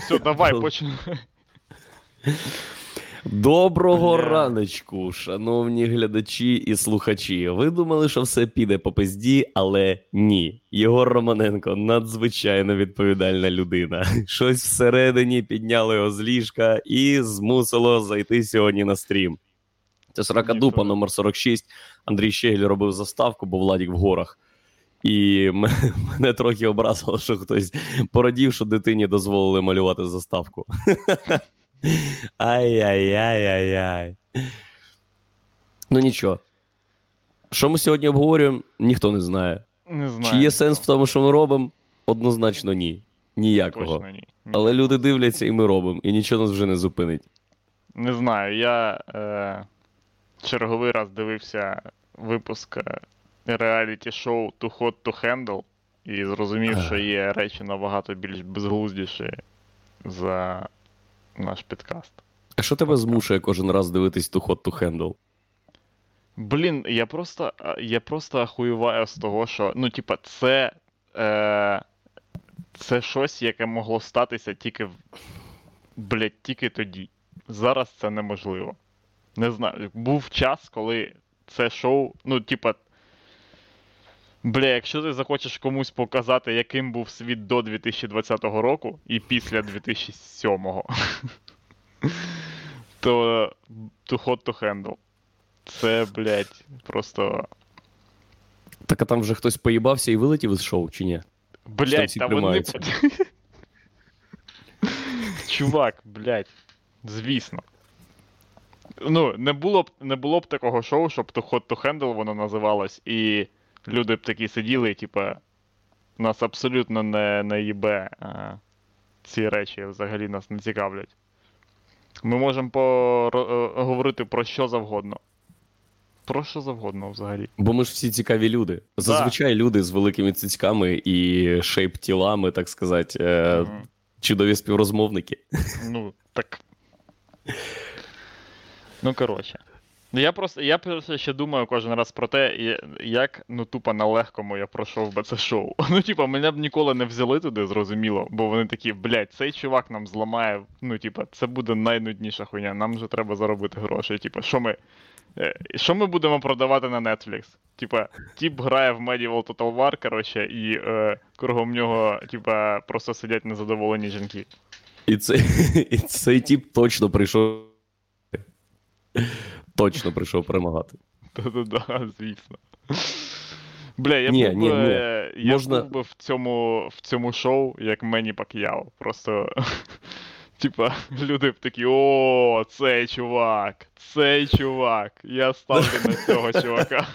Все, давай почнемо. Доброго Бля. раночку, шановні глядачі і слухачі. Ви думали, що все піде по пизді, але ні. Єгор Романенко надзвичайно відповідальна людина. Щось всередині підняло його з ліжка і змусило зайти сьогодні на стрім. Це срака дупа Ніхто. номер 46. Андрій Щегль робив заставку, бо Владік в горах. І мене трохи образило, що хтось порадів, що дитині дозволили малювати заставку. Ай-яй-яй-яй-яй. Ну нічого. Що ми сьогодні обговорюємо, ніхто не знає. Не знаю. Чи є сенс в тому, що ми робимо? Однозначно ні. Ніякого. Точно ні. Ні. Але люди дивляться, і ми робимо, і нічого нас вже не зупинить. Не знаю, я е, черговий раз дивився випуск е, реаліті-шоу Too Hot to Handle і зрозумів, що є речі набагато більш безглуздіші за наш підкаст. А що тебе змушує кожен раз дивитись too hot to handle? Блін, я просто, я просто ахуєваю з того, що, ну, типа, це. Е, це щось, яке могло статися тільки в. Блять, тільки тоді. Зараз це неможливо. Не знаю. Був час, коли це шоу, ну, типа. Бля, якщо ти захочеш комусь показати, яким був світ до 2020 року і після 2007, то to hot to handle. Це, блядь, просто. Так а там вже хтось поїбався і вилетів із шоу, чи ні? Блядь, всі та вони. Чувак, блядь, звісно. Ну, не було б, не було б такого шоу, щоб to hot to handle воно називалось, і люди б такі сиділи, типа, нас абсолютно не, не їбе а, ці речі взагалі нас не цікавлять. Ми можемо е, говорити про що завгодно. Про що завгодно взагалі. Бо ми ж всі цікаві люди. Зазвичай люди з великими цицьками і шейп-тілами, так сказати, е, Мгм. чудові співрозмовники. Ну, так. Ну, коротше. Ну, Я просто, я просто ще думаю кожен раз про те, як ну тупо на легкому я пройшов би це шоу. Ну, типа, мене б ніколи не взяли туди, зрозуміло, бо вони такі, блядь, цей чувак нам зламає. Ну, типа, це буде найнудніша хуйня, нам же треба заробити гроші. Типа, що ми. е, Що ми будемо продавати на Netflix? Типа, тіп грає в Medieval Total War, коротше, і е, кругом нього, типа, просто сидять незадоволені жінки. І цей, і цей тіп точно прийшов. Точно прийшов перемагати. Та-да-да, звісно. Бля, я Ні, був ні, ні. я Можна- був би в цьому, в цьому шоу, як Мені Пак'яо. Просто. Типа, люди б такі, о, цей чувак, цей чувак. Я ставлю на цього чувака.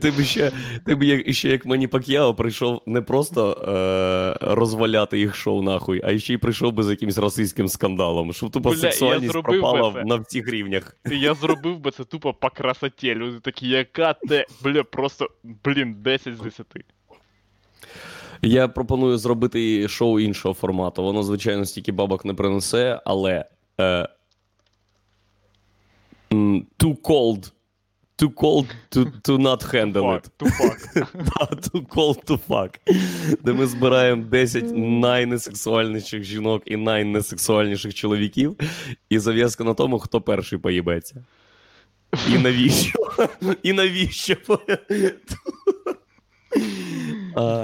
Ти б ще, ти б як, ще як мені Пак'яо прийшов не просто е, розваляти їх шоу нахуй, а ще й прийшов би з якимось російським скандалом, щоб тупо Бля, сексуальність пропала це. на всіх рівнях. Я зробив би це тупо по красоті. Люди такі, яка те. Бля, просто, блін, 10 з 10. Я пропоную зробити шоу іншого формату. Воно, звичайно, стільки бабок не принесе, але. Е, too cold. Too cold to, to not handle it. Да, too cold to fuck. Де ми збираємо 10 найнесексуальніших жінок і найнесексуальніших чоловіків, і зав'язка на тому, хто перший поїбеться. І навіщо? І навіщо?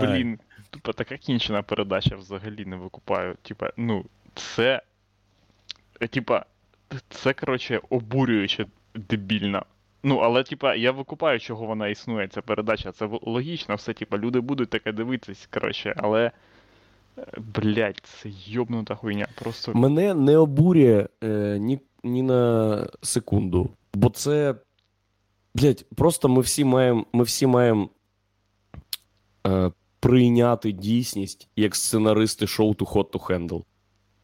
Блін, тупо така кінчена передача взагалі не викупаю. Типа, ну, це. Типа, це, коротше, обурююче дебільно. Ну, але, типа, я викупаю, чого вона існує, ця передача. Це логічно, все, типа, люди будуть таке дивитись, коротше, але. е, Блять, це йобнута хуйня. Просто. Мене не обурює е, ні, ні на секунду. Бо це. Блять, просто ми всі маємо ми всі маємо е, прийняти дійсність як сценаристи шоу to hot to handle.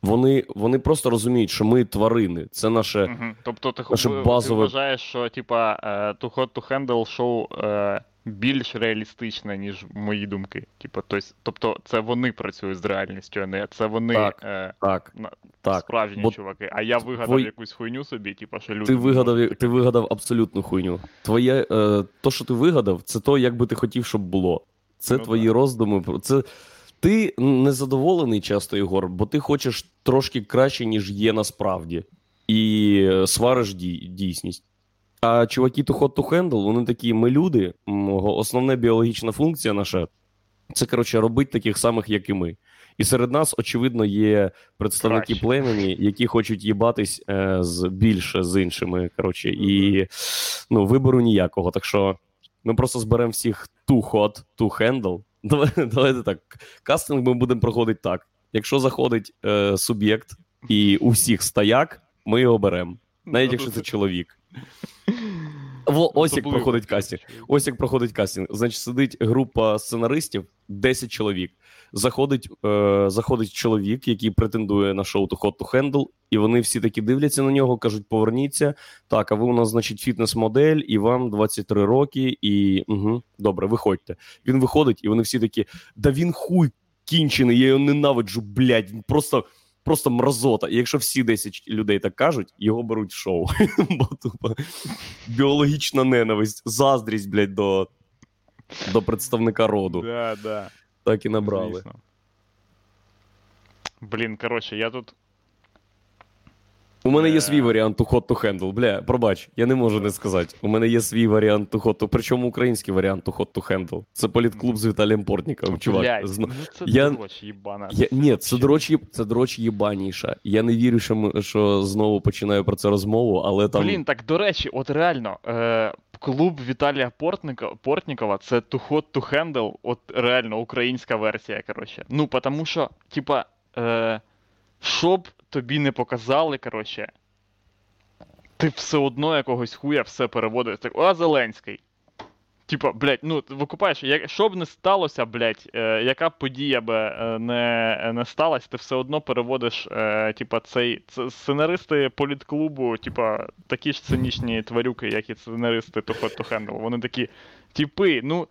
Вони, вони просто розуміють, що ми тварини. Це наше. Мгм. Тобто ти, Наше базове- ти вважаєш, що, типа, е, To Hot to Handle шоу е, більш реалістичне, ніж мої думки. Типа, тобто, це вони працюють з реальністю, а не це вони Так, е, Так, на- так. справжні бо чуваки. А я вигадав твої- якусь хуйню собі, типа, що люди. Ти вигадав, ти вигадав абсолютну хуйню. Твоє, е, то, що ти вигадав, це то, як би ти хотів, щоб було. Це Ну, твої так. роздуми. Це, ти незадоволений часто, Ігор, бо ти хочеш трошки краще, ніж є насправді, і е, свариш дій- дійсність. А чуваки to hot to handle, вони такі, ми люди, основна біологічна функція наша це, коротше, робити таких самих, як і ми. І серед нас, очевидно, є представники Краще. племені, які хочуть їбатись е, з більше з іншими. Коротше, і ну, вибору ніякого. Так що ми просто зберемо всіх too hot, to handle. Давай- Давайте так. Кастинг ми будемо проходити так. Якщо заходить е, суб'єкт і у всіх стояк, ми його беремо. Навіть Ну, якщо це чоловік. Во, ось як Особливо, проходить кастинг. як проходить кастинг. Значить, сидить група сценаристів, 10 чоловік. Заходить, е, заходить чоловік, який претендує на шоу to Hot to Handle, і вони всі такі дивляться на нього, кажуть: поверніться. Так, а ви у нас, значить, фітнес-модель, і вам 23 роки, і угу, добре, виходьте. Він виходить, і вони всі такі: да він хуй кінчений, я його ненавиджу, блядь, він просто. Просто мразота. І якщо всі 10 людей так кажуть, його беруть в шоу. Бо тупо біологічна ненависть, заздрість, блядь, до, до представника роду. Да, да. Так і набрали. Звісно. Блін, коротше, я тут. У мене є Е. свій варіант to hot to handle. Бля, пробач, я не можу не сказати. У мене є свій варіант to hot to, причому український варіант to hot to handle. Це політклуб з Віталієм Портніковим. Чувак, Блядь, зна- ну це я- дрочь, їбана. Я, ні, це дроч, є- це дроч єбаніша. Я не вірю, що, ми, що знову починаю про це розмову, але там. Блін, так до речі, от реально, е, клуб Віталія Портника, Портнікова це Too Hot to Handle, от реально українська версія, коротше. Ну, тому що, типа, е, щоб тобі не показали, коротше, ти все одно якогось хуя все переводиш. Так, а Зеленський. Типа, блядь, ну викупаєш, як, що б не сталося, блядь, е, яка б подія би е, не, не сталася, ти все одно переводиш, е, типа, цей це сценаристи політклубу, типа, такі ж цинічні тварюки, як і сценаристи to Handle. Вони такі, типи, ну.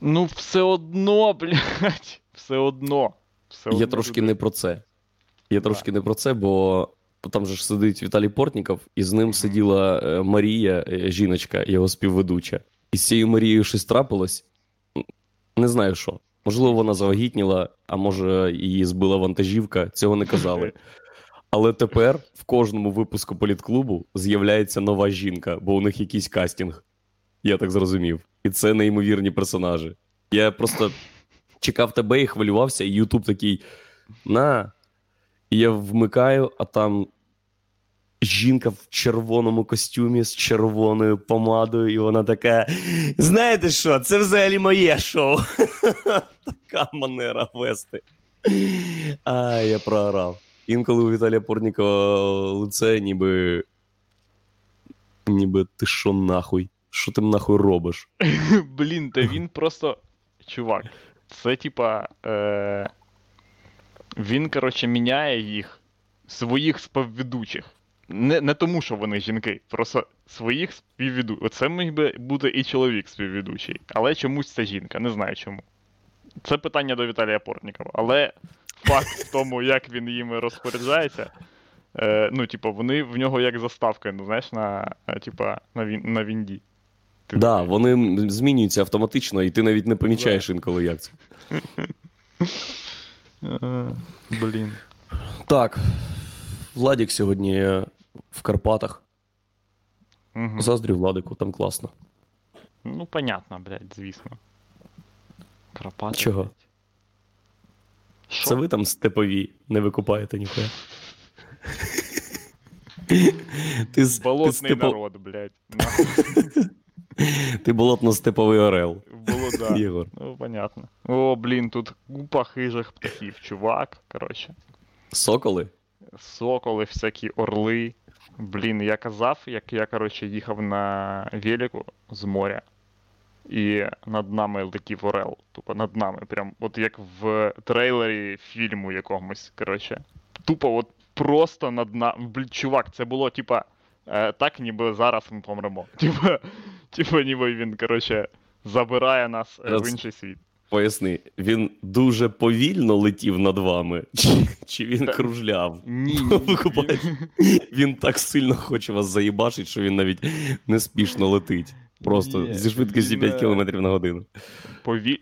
Ну, все одно, блядь, все одно. Все Я трошки люди- не про це. Я трошки не про це, бо там же ж сидить Віталій Портніков, і з ним Мгм. сиділа е, Марія, е, жіночка, його співведуча. І з цією Марією щось трапилось. Не знаю що. Можливо, вона завагітніла, а може, її збила вантажівка, цього не казали. Але тепер в кожному випуску політклубу з'являється нова жінка, бо у них якийсь кастинг. Я так зрозумів. І це неймовірні персонажі. Я просто чекав тебе і хвилювався, і Ютуб такий: на. І я вмикаю, а там жінка в червоному костюмі з червоною помадою, і вона така: Знаєте що, це взагалі моє шоу. така манера вести. А, я програв. Інколи у Віталія Порнікова лице, ніби. Ніби ти що нахуй? Що ти нахуй робиш? Блін, та він просто. Чувак, це типа. Е... Він, коротше, міняє їх, своїх співведучих. Не, не тому, що вони жінки, просто своїх співведучих. Оце міг би бути і чоловік співведучий, але чомусь це жінка, не знаю чому. Це питання до Віталія Портнікова. Але факт в тому, як він їми розпоряджається. Е, ну, типу, вони в нього як заставка, ну, знаєш, на, типа, на, він, на Вінді. Ти Да, вони змінюються автоматично, і ти навіть не помічаєш інколи, як це. Е, Блін. Так. Владік сьогодні в Карпатах. Угу. Заздрю Владику, там класно. Ну, понятно, блядь, звісно. Карпати. Чого? Що? Це ви там степові не викупаєте ніхуя. Ти, з- ти, Болотний степо... народ, блядь. Ти болотно-степовий орел. Було, да. Єгор. Ну, понятно. О, блін, тут купа хижих птахів, чувак. Коротше. Соколи? Соколи, всякі орли. Блін, я казав, як я, коротше, їхав на велику з моря. І над нами летів орел. Тупо над нами. Прям, от як в трейлері фільму якомусь, коротше. Тупо от просто над нами. Блін, чувак, це було, типа, е, так, ніби зараз ми помремо. Типа, типа, ніби він, коротше, забирає нас е, в інший світ. Поясни, він дуже повільно летів над вами, чи, чи він Та- кружляв? Ні, Викупаєш? Він так сильно хоче вас заїбашить, що він навіть неспішно летить. Просто Ні, зі швидкістю він, 5 е, км на годину. пові...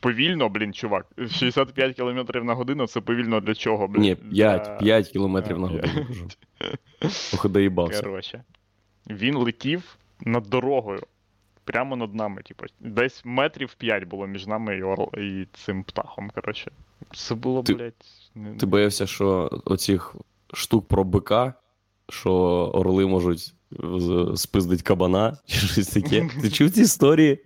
Повільно, блін, чувак. 65 км на годину це повільно для чого, блін? Ні, 5, 5 кілометрів на годину. Ох, доїбався. Коротше. Він летів над дорогою. Прямо над нами, типу. Десь метрів 5 було між нами і, орл... і цим птахом, коротше. Це було, Ти- блядь. не- Ти боявся, що оцих штук про бика, що орли можуть спиздить кабана чи щось таке. Ти чув ці історії?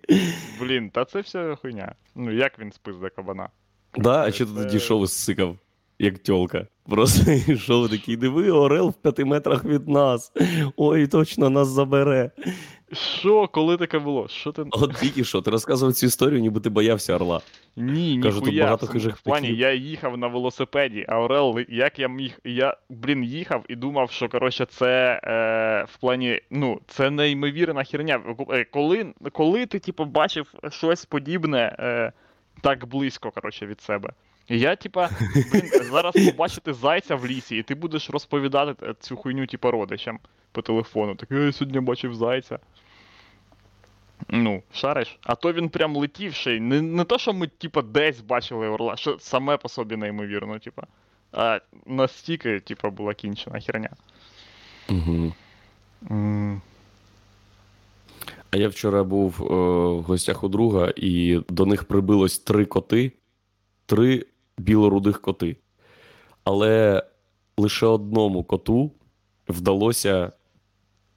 Блін, та це все хуйня. Ну як він спизде кабана? Да, а що ти тоді йшов і сикав, як тьолка. Просто йшов такий, диви, орел в п'яти метрах від нас. Ой, точно нас забере. Що, коли таке було? Що ти. От тільки що, ти розказував цю історію, ніби ти боявся орла. Ні, Кажу, тут багато хижих В плані, птахів. я їхав на велосипеді, а Орел, як я міг. Я, блін, їхав і думав, що коротше, це е, в плані, ну, це неймовірна херня. Е, Коли, коли ти, типу, бачив щось подібне е, так близько, коротше, від себе. Я, типа, блін, зараз побачити зайця в лісі, і ти будеш розповідати цю хуйню, типа, родичам по телефону. Так я сьогодні бачив зайця. Ну, шариш. А то він прям летів ще й. Не, не то, що ми, типа, десь бачили орла, що саме по собі неймовірно, типа. А настільки, типа, була кінчена херня. Угу. М, А я вчора був е, в гостях у друга, і до них прибилось три коти, три білорудих коти. Але лише одному коту вдалося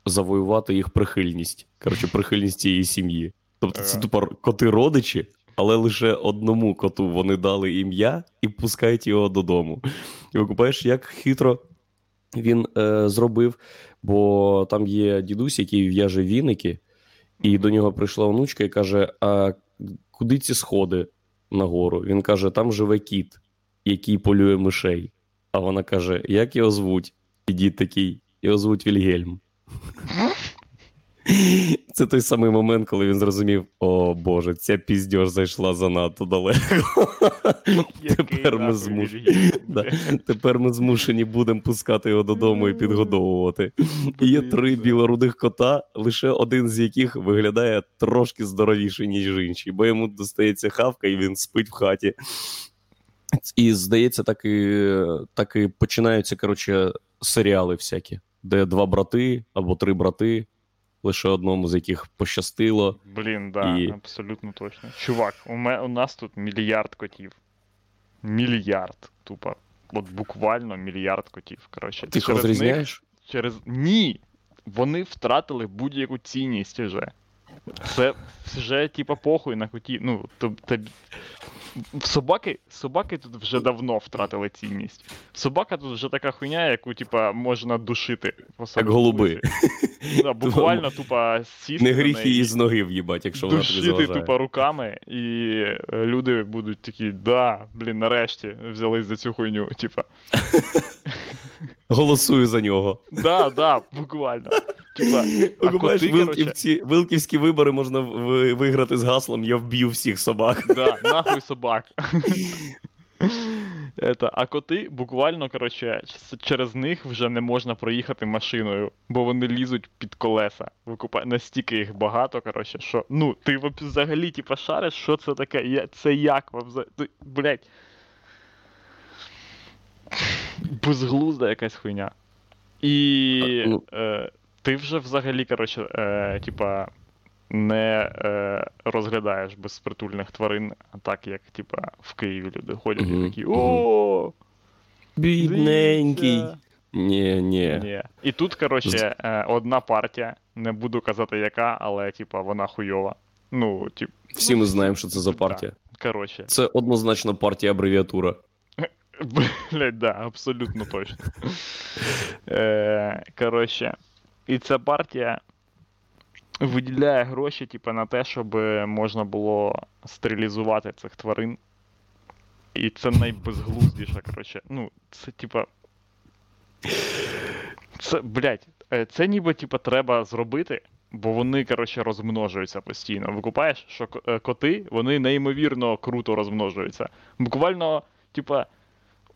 завоювати їх прихильність. Коротше, прихильність цієї сім'ї. Тобто це тупо коти-родичі, але лише одному коту вони дали ім'я і пускають його додому. І викупаєш, як хитро він е, зробив, бо там є дідусь, який в'яже віники. І до нього прийшла онучка і каже: А куди ці сходи нагору? Він каже: там живе кіт, який полює мишей. А вона каже: Як його звуть? І дід такий, його звуть Вільгельм. Це той самий момент, коли він зрозумів: о Боже, ця піздьош зайшла занадто далеко. Тепер ми змушені. Да. Тепер ми змушені будемо пускати його додому і підгодовувати. І Є три білорудих кота, лише один з яких виглядає трошки здоровіше, ніж інші, бо йому достається хавка, і він спить в хаті. І здається, так і, так і починаються коротше, серіали всякі, де два брати або три брати, лише одному з яких пощастило. Блін, да, І- абсолютно точно. Чувак, у, ме, у нас тут мільярд котів. Мільярд. Тупо. От буквально мільярд котів. Коротше, Ти їх Через них- розрізняєш? Через. Ні! Вони втратили будь-яку цінність вже. Це вже, типа, похуй на коті. Ну, то, Собаки, собаки тут вже давно втратили цінність. Собака тут вже така хуйня, яку, типа, можна душити. самій голуби. Да, буквально, тупо сісти. Не гріх її з ноги в'їбать, якщо вона тобі душити тупо руками, і люди будуть такі, да, блін, нарешті взялись за цю хуйню. Типа, Голосую за нього. да, да, буквально. Типа, а коти, вилківці, вилківські вибори можна виграти з гаслом Я вб'ю всіх собак. Да, нахуй собак. Это, а коти буквально, короче, через них вже не можна проїхати машиною, бо вони лізуть під колеса. Викупа... Настільки їх багато, короче, що. Ну, ти взагалі, типа, шариш, що це таке? Я... Це як взагалі? Блять. Безглузда якась хуйня. І ну. е, ти вже взагалі, короче, е, типа, не е, розглядаєш безпритульних тварин, а так як, типа, в Києві люди ходять і такі о, Бідненький. дивіться». Ні, ні. Ні. І тут, коротше, е, одна партія, не буду казати яка, але, типа, вона хуйова. Ну, тип, Всі ми знаємо, що це за Да. партія. коротше. Це однозначно партія абревіатура. Блять, да, абсолютно точно. Е, коротше, і ця партія виділяє гроші, типу, на те, щоб можна було стерилізувати цих тварин. І це найбезглуздіше, коротше. Ну, це типа. Це, блядь, е, це ніби, типа, треба зробити, бо вони, коротше, розмножуються постійно. Викупаєш, що е, коти, вони неймовірно круто розмножуються. Буквально, типа,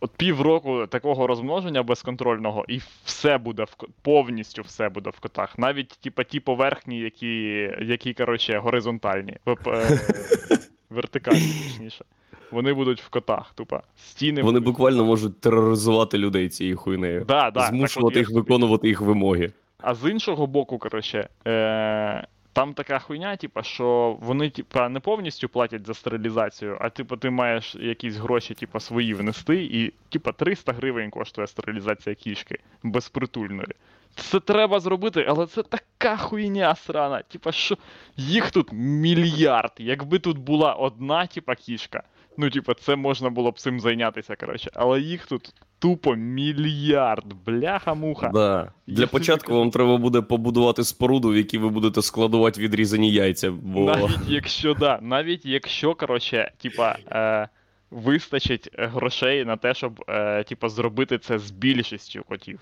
от півроку такого розмноження безконтрольного, і все буде в повністю все буде в котах. Навіть, типа, ті поверхні, які, які коротше, горизонтальні. Е, вертикальні, точніше. Вони будуть в котах, тупо. Стіни Вони будуть. буквально можуть тероризувати людей цією хуйнею. Да, да, Змушувати їх виконувати їх вимоги. А з іншого боку, коротше, е- там така хуйня, типа, що вони, типа, не повністю платять за стерилізацію, а типа ти маєш якісь гроші, типа, свої внести, і типа 300 гривень коштує стерилізація кішки безпритульної. Це треба зробити, але це така хуйня срана. Типа, що їх тут мільярд. Якби тут була одна, типа, кішка, ну, типа, це можна було б цим зайнятися, коротше. Але їх тут тупо мільярд. Бляха-муха. Да. Для початку вам треба буде побудувати споруду, в якій ви будете складувати відрізані яйця. Бо Навіть якщо да, навіть якщо, коротше, типа, е, вистачить грошей на те, щоб е, типа, зробити це з більшістю котів.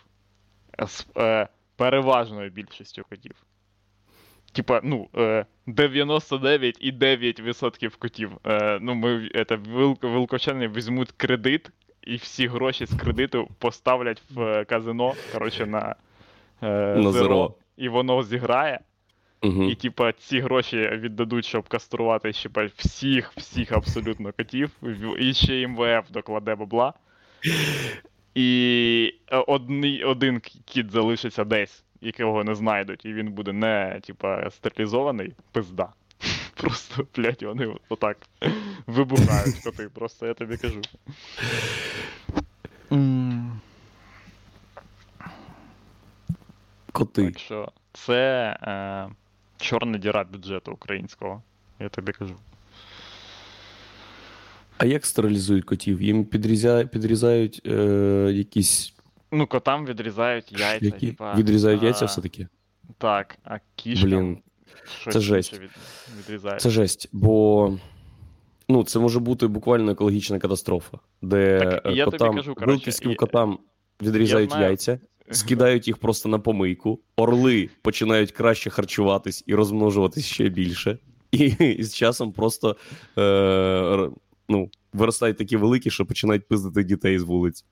З е, переважною більшістю котів. Типа, ну, е, 99,9% котів. Е, ну, ми это, вилкочани візьмуть кредит, і всі гроші з кредиту поставлять в е, казино, коротше, на, е, На зеро, і воно зіграє. Мгм. І, типа, ці гроші віддадуть, щоб каструвати типа, всіх, всіх абсолютно котів. І ще МВФ докладе бабла. І е, одний, один кіт залишиться десь, якого не знайдуть, і він буде не, типа, стерилізований, пизда. Просто, блядь, вони отак вибухають коти, просто я тобі кажу. Коти. Так що це е, чорна діра бюджету українського, я тобі кажу. А як стерилізують котів? Їм підрізають, підрізають е, якісь. Ну, котам відрізають яйця, які? типа. Відрізають яйця все-таки. Так, а кішкам Блін, щось це жесть. Від, відрізають. це жесть. Бо. Ну, це може бути буквально екологічна катастрофа, де Так, е, тобі котам, кажу, коротше, вилківським і- котам відрізають знаю. яйця, скидають їх просто на помийку, орли починають краще харчуватись і розмножуватись ще більше. І, і з часом просто е, ну, виростають такі великі, що починають пиздити дітей з вулиць.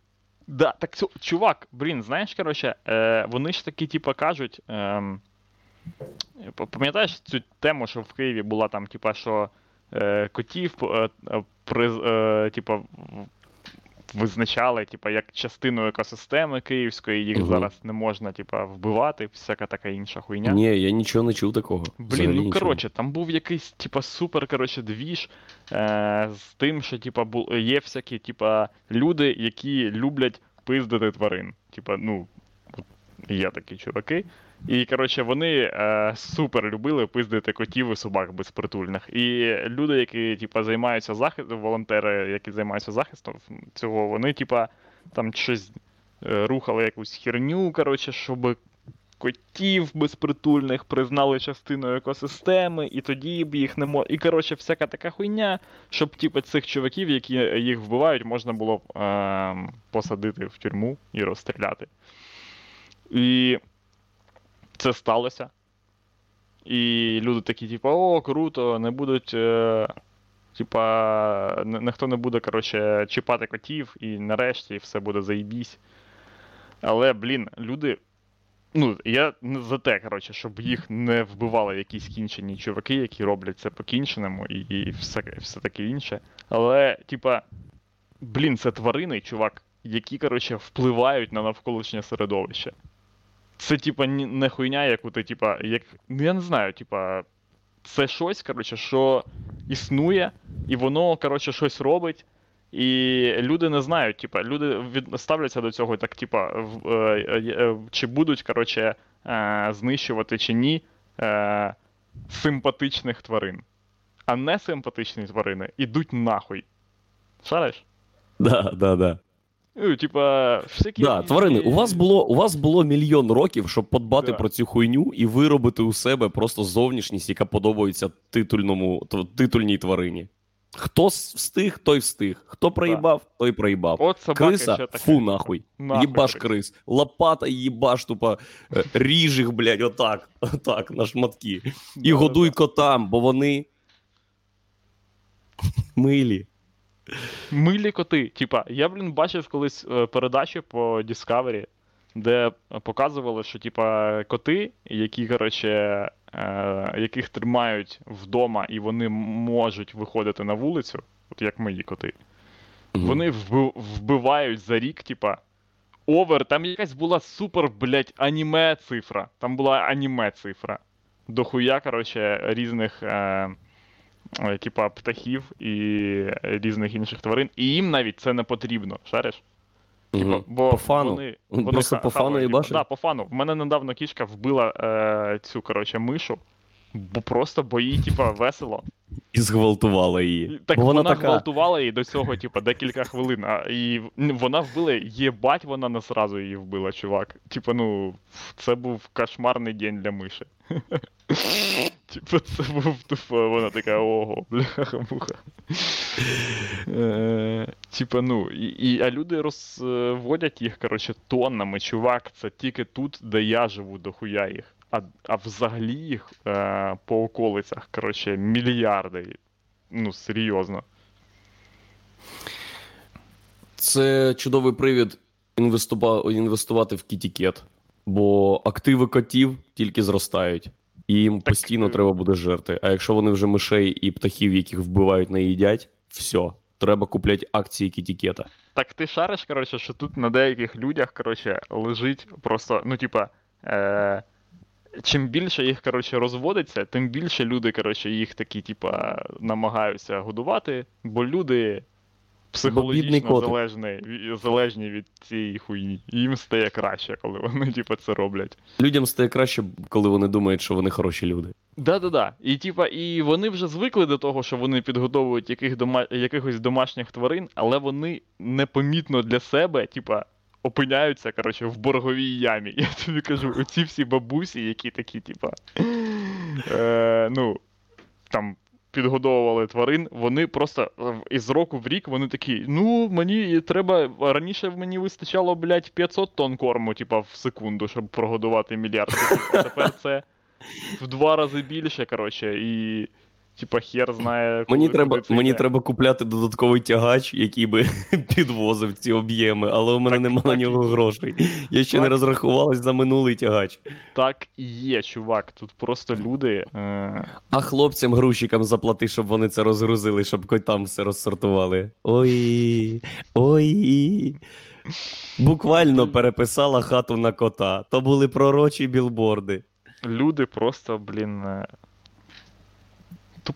Да, так чувак, блін, знаєш, коротше, е, вони ж таки, типу, кажуть. Е, пам'ятаєш цю тему, що в Києві була там, типа, що е, котів е, е, приз, е, типа, визначали, типа, як частину екосистеми київської, їх Мгм. зараз не можна, типа, вбивати, всяка така інша хуйня. Ні, я нічого не чув такого. Блін, Взагалі ну коротше, там був якийсь, типа, супер, коротше, двіж е, з тим, що, типа, бу, є всякі, типа, люди, які люблять пиздити тварин. Типа, ну, є такі чуваки. І, коротше, вони е, супер любили пиздити котів і собак безпритульних. І люди, які, типа, займаються захистом, волонтери, які займаються захистом цього, вони, типа, там щось е, рухали якусь херню, коротше, щоб котів безпритульних признали частиною екосистеми, і тоді б їх не мо... І, коротше, всяка така хуйня, щоб, типу, цих чуваків, які їх вбивають, можна було б е- посадити в тюрму і розстріляти. І це сталося. І люди такі, типу, о, круто, не будуть. Е- Типа, ніхто не буде, коротше, чіпати котів, і нарешті все буде заїбісь. Але, блін, люди. Ну, я не за те, коротше, щоб їх не вбивали якісь кінчені чуваки, які роблять це по-кінченому і, і все, все таке інше. Але, типа, блін, це тварини, чувак, які, коротше, впливають на навколишнє середовище. Це, типа, не хуйня, яку ти, типа, як. Ну я не знаю, типа, це щось, коротше, що існує, і воно, коротше, щось робить. І люди не знають, типа, люди ставляться до цього так, типа, в- е, е, е, чи будуть, коротше, е, знищувати чи ні симпатичних тварин. А не симпатичні тварини ідуть нахуй. Шариш? Да, да, да. Ну, типа, всякі. Да, тварини, у вас було у вас було мільйон років, щоб подбати Да. про цю хуйню і виробити у себе просто зовнішність, яка подобається титульному титульній тварині. Хто встиг, той встиг. Хто проїбав, той проїбав. От собака Криса, ще фу нахуй. Нахуй, їбаш крис. Лопата їбаш, тупо е, ріж їх, блядь, отак, отак, на шматки. І Да, годуй да, котам, бо вони милі. Милі коти. Типа, я, блін, бачив колись е, передачі по Discovery, де показували, що, типа, коти, які, коротше, е, яких тримають вдома і вони можуть виходити на вулицю, от як мої коти, вони вбивають за рік, типа. Овер, там якась була супер, блядь, аніме цифра. Там була аніме цифра. Дохуя, коротше, різних е, типа птахів і різних інших тварин. І їм навіть це не потрібно, шариш? Типа, бо По фану. Вони, Вони просто ха- по фану хавають, і бачать? Да, по фану. В мене недавно кішка вбила е, цю, коротше, мишу, бо просто бо їй, типа, весело. І зґвалтувала її. Так Бо вона, вона така. гвалтувала її до цього, типа, декілька хвилин. А, і вона вбила, єбать, вона не сразу її вбила, чувак. Типа, ну, це був кошмарний день для миші. Типа, це був тупо, вона така, ого, бляха-муха. Е, Типа, ну, і, а люди розводять їх, коротше, тоннами, чувак, це тільки тут, де я живу, дохуя їх. А, а взагалі їх е, по околицях, коротше, мільярди. Ну, серйозно. Це чудовий привід інвестувати в Kitekat, бо активи котів тільки зростають, і їм постійно е, треба буде жерти. А якщо вони вже мишей і птахів, яких вбивають, не їдять, все, треба купляти акції Kitekat-а. Так ти шариш, коротше, що тут на деяких людях, коротше, лежить просто, ну, типа. Е- Чим більше їх, коротше, розводиться, тим більше люди, коротше, їх такі, типа, намагаються годувати, бо люди психологічно котик. залежні, залежні від цієї хуйні. І їм стає краще, коли вони, типа, це роблять. Людям стає краще, коли вони думають, що вони хороші люди. Да-да-да. І типа, і вони вже звикли до того, що вони підгодовують яких дома... якихось домашніх тварин, але вони непомітно для себе, типа, опиняються, коротше, в борговій ямі. Я тобі кажу, оці всі бабусі, які такі, типа, е, ну, там. Підгодовували тварин, вони просто е, із року в рік вони такі, ну, мені треба. Раніше мені вистачало, блядь, 500 тонн корму, типа, в секунду, щоб прогодувати мільярд. А тепер це в два рази більше, коротше, і. Типа хер знає. Мені куди- треба, куди мені йде. треба купляти додатковий тягач, який би підвозив ці об'єми, але у мене Так- нема так на нього грошей. Я ще не розрахувалась за минулий тягач. Так і є, чувак. Тут просто люди. Е... А хлопцям грузчикам заплати, щоб вони це розгрузили, щоб котам все розсортували. Ой, ой. Буквально переписала хату на кота. То були пророчі білборди. Люди просто, блін.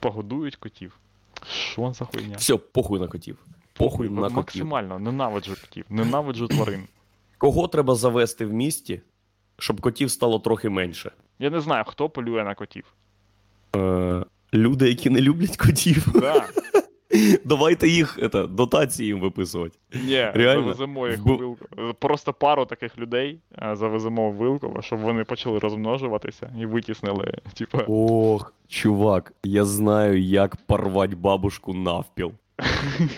Е... Тупо годують котів. Що за хуйня? Все, похуй на котів. Похуй на котів. Максимально ненавиджу котів, ненавиджу тварин. Кого треба завести в місті, щоб котів стало трохи менше? Я не знаю, хто полює на котів. Е, люди, які не люблять котів. Да. Давайте їх это, дотації їм виписувати. Ні, Реально? завеземо їх у Вилково. Просто пару таких людей е, завеземо в Вилково, щоб вони почали розмножуватися і витіснили, типа. Ох, чувак, я знаю, як порвати бабушку навпіл.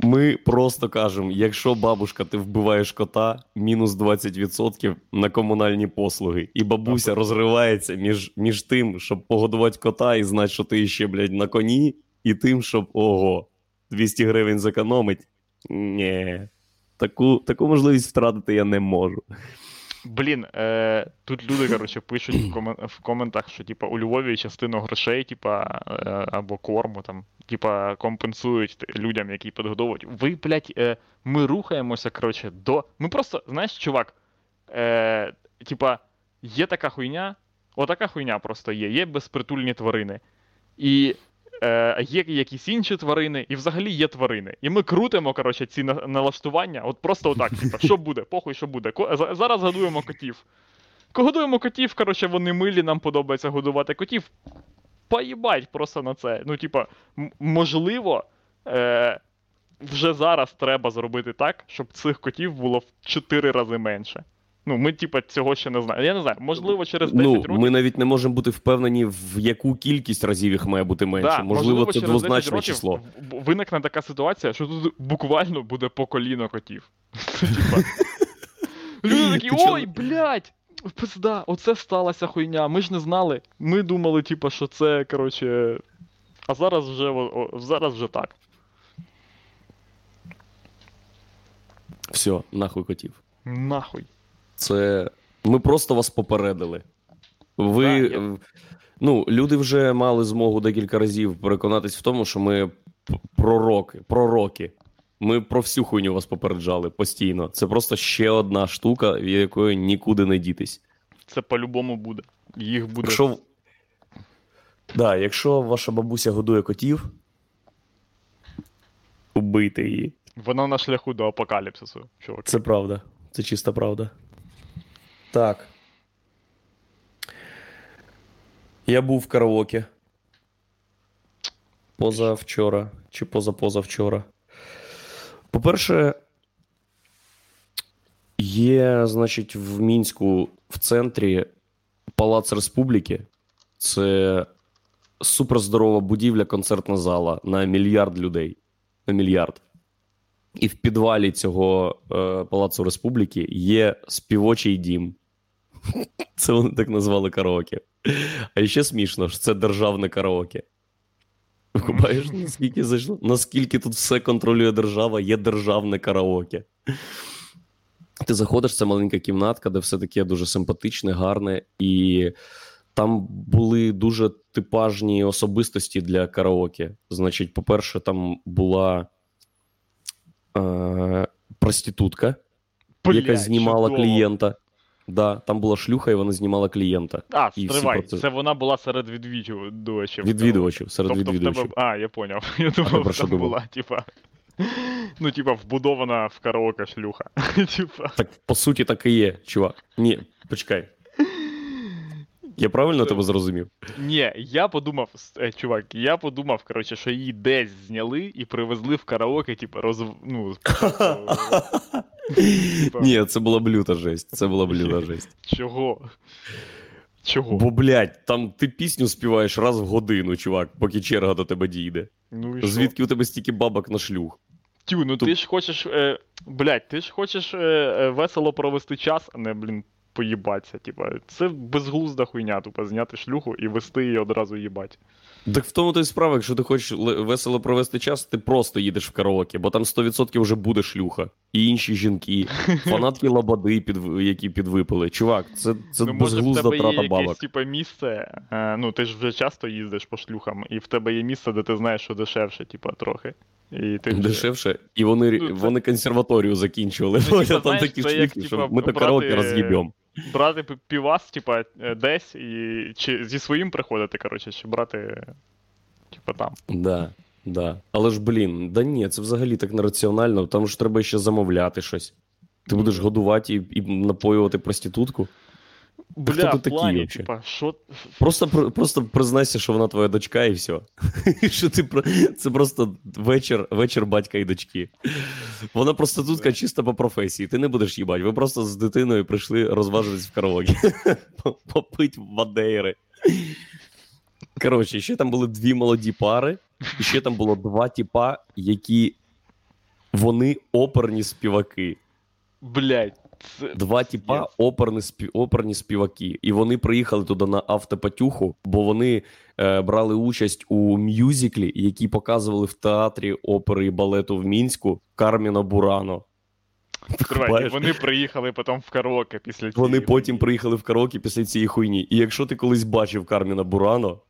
Ми просто кажемо: якщо бабушка, ти вбиваєш кота, мінус 20% на комунальні послуги, і бабуся розривається між, між тим, щоб погодувати кота і знати, що ти ще, блядь, на коні, і тим, щоб ого, 200 гривень зекономить. Ні. Таку, таку можливість втратити я не можу. Блін, е, тут люди, коротше, пишуть в, комен... в коментах, що типа у Львові частину грошей, типа, е, або корму там, типа, компенсують людям, які підгодовують. Ви, блядь, е, ми рухаємося, коротше, до. Ми просто, знаєш, чувак, е, типа, є така хуйня, отака хуйня просто є, є безпритульні тварини. І е, є якісь інші тварини, і взагалі є тварини. І ми крутимо, коротше, ці налаштування, от просто отак, типа, що буде, похуй, що буде. Зараз годуємо котів. Годуємо котів, коротше, вони милі, нам подобається годувати котів. Поїбать просто на це. Ну, типа, можливо, е, вже зараз треба зробити так, щоб цих котів було в 4 рази менше. Ну, ми, типа, цього ще не знаємо. Я не знаю, можливо, через 10 Ну, років. ми навіть не можемо бути впевнені, в яку кількість разів їх має бути менше. Да, можливо, це через 10 двозначне років число. Виникне така ситуація, що тут буквально буде по коліно котів. Люди такі, ой, блядь! Пизда, оце сталася хуйня. Ми ж не знали. Ми думали, типа, що це, коротше. А зараз вже о, зараз вже так. Все, нахуй котів. Нахуй. Це. Ми просто вас попередили. Ви, я- е, ну, люди вже мали змогу декілька разів переконатись в тому, що ми пророки, пророки. Ми про всю хуйню вас попереджали постійно. Це просто ще одна штука, від якої нікуди не дітись. Це по-любому буде. Їх буде. Якщо, да, якщо ваша бабуся годує котів, убийте її. Вона на шляху до апокаліпсису, чувак. Це правда. Це чиста правда. Так. Я був в караоке. Позавчора чи позапозавчора. По-перше, є, значить, в Мінську в центрі Палац Республіки. Це суперздорова будівля, концертна зала на мільярд людей. На мільярд. І в підвалі цього е, Палацу Республіки є співочий дім. Це вони так назвали караоке. А ще смішно, що це державне караоке. Бачиш, наскільки зайшло? Наскільки тут все контролює держава, є державне караоке. Ти заходиш, це маленька кімнатка, де все таке дуже симпатичне, гарне, і там були дуже типажні особистості для караоке. Значить, по-перше, там була е, проститутка, яка знімала чудово. клієнта. Да, там була шлюха, і вона знімала клієнта. А, І стривай, про це- вона була серед відвідувачів. Відвідувачів, серед тобто В відвідувачів. тебе... А, я поняв. Я думав, що там була, типа. Ну, типа, вбудована в караоке шлюха. Типа. Так, по суті, так і є, чувак. Ні, почекай. Я правильно тебе зрозумів? Ні, я подумав, е, чувак, я подумав, коротше, що її десь зняли і привезли в караоке, типа, роз... ну. Ні, це була б люта жесть. Це була б люта жесть. чого? Чого? Бо, блядь, там ти пісню співаєш раз в годину, чувак, поки черга до тебе дійде. Ну і що? Звідки у тебе стільки бабок на шлюх? Тю, ну ти ж хочеш, е, блядь, ти ж хочеш е, е, весело провести час, а не, блін, поїбатися. Типа, це безглузда хуйня, тупо зняти шлюху і вести її одразу їбать. Так в тому то й справа, якщо ти хочеш ле- весело провести час, ти просто їдеш в караоке, бо там 100% вже буде шлюха. І інші жінки, фанатки лабади, під, які підвипили. Чувак, це, це ну, може, в безглузда тебе є трата якесь, бабок. типа, місце, е, ну ти ж вже часто їздиш по шлюхам, і в тебе є місце, де ти знаєш, що дешевше, типа, трохи. І ти вже- Дешевше, і вони, Ну, це- вони консерваторію закінчували. Ну, Бо типа, там знаєш, такі це як, що типа, ми то брати- караоке роз'їбем. Брати пі- півас, типа, е, десь, і чи зі своїм приходити, коротше, чи брати, типа, там. Да, да. Але ж, блін, да ні, це взагалі так нераціонально, там ж треба ще замовляти щось. Ти будеш годувати і, і напоювати проститутку. Бля, хто ти в такий типа, що. Просто, пр- просто признайся, що вона твоя дочка, і все. що ти. Це просто вечір, вечір батька і дочки. Вона проститутка чисто по професії. Ти не будеш їбати. Ви просто з дитиною прийшли розважитись в караоке. Попить мадейри. Коротше, ще там були дві молоді пари, і ще там було два тіпа, які вони оперні співаки. Блядь, це. Два тіпа оперні, спів, оперні співаки. І вони приїхали туди на автопатюху, бо вони е, брали участь у мюзиклі, який показували в театрі опери і балету в Мінську Карміна Бурано. Тривай, вони приїхали потім в караоке після Вони потім приїхали в караоке після цієї хуйні. І якщо ти колись бачив Карміна Бурано,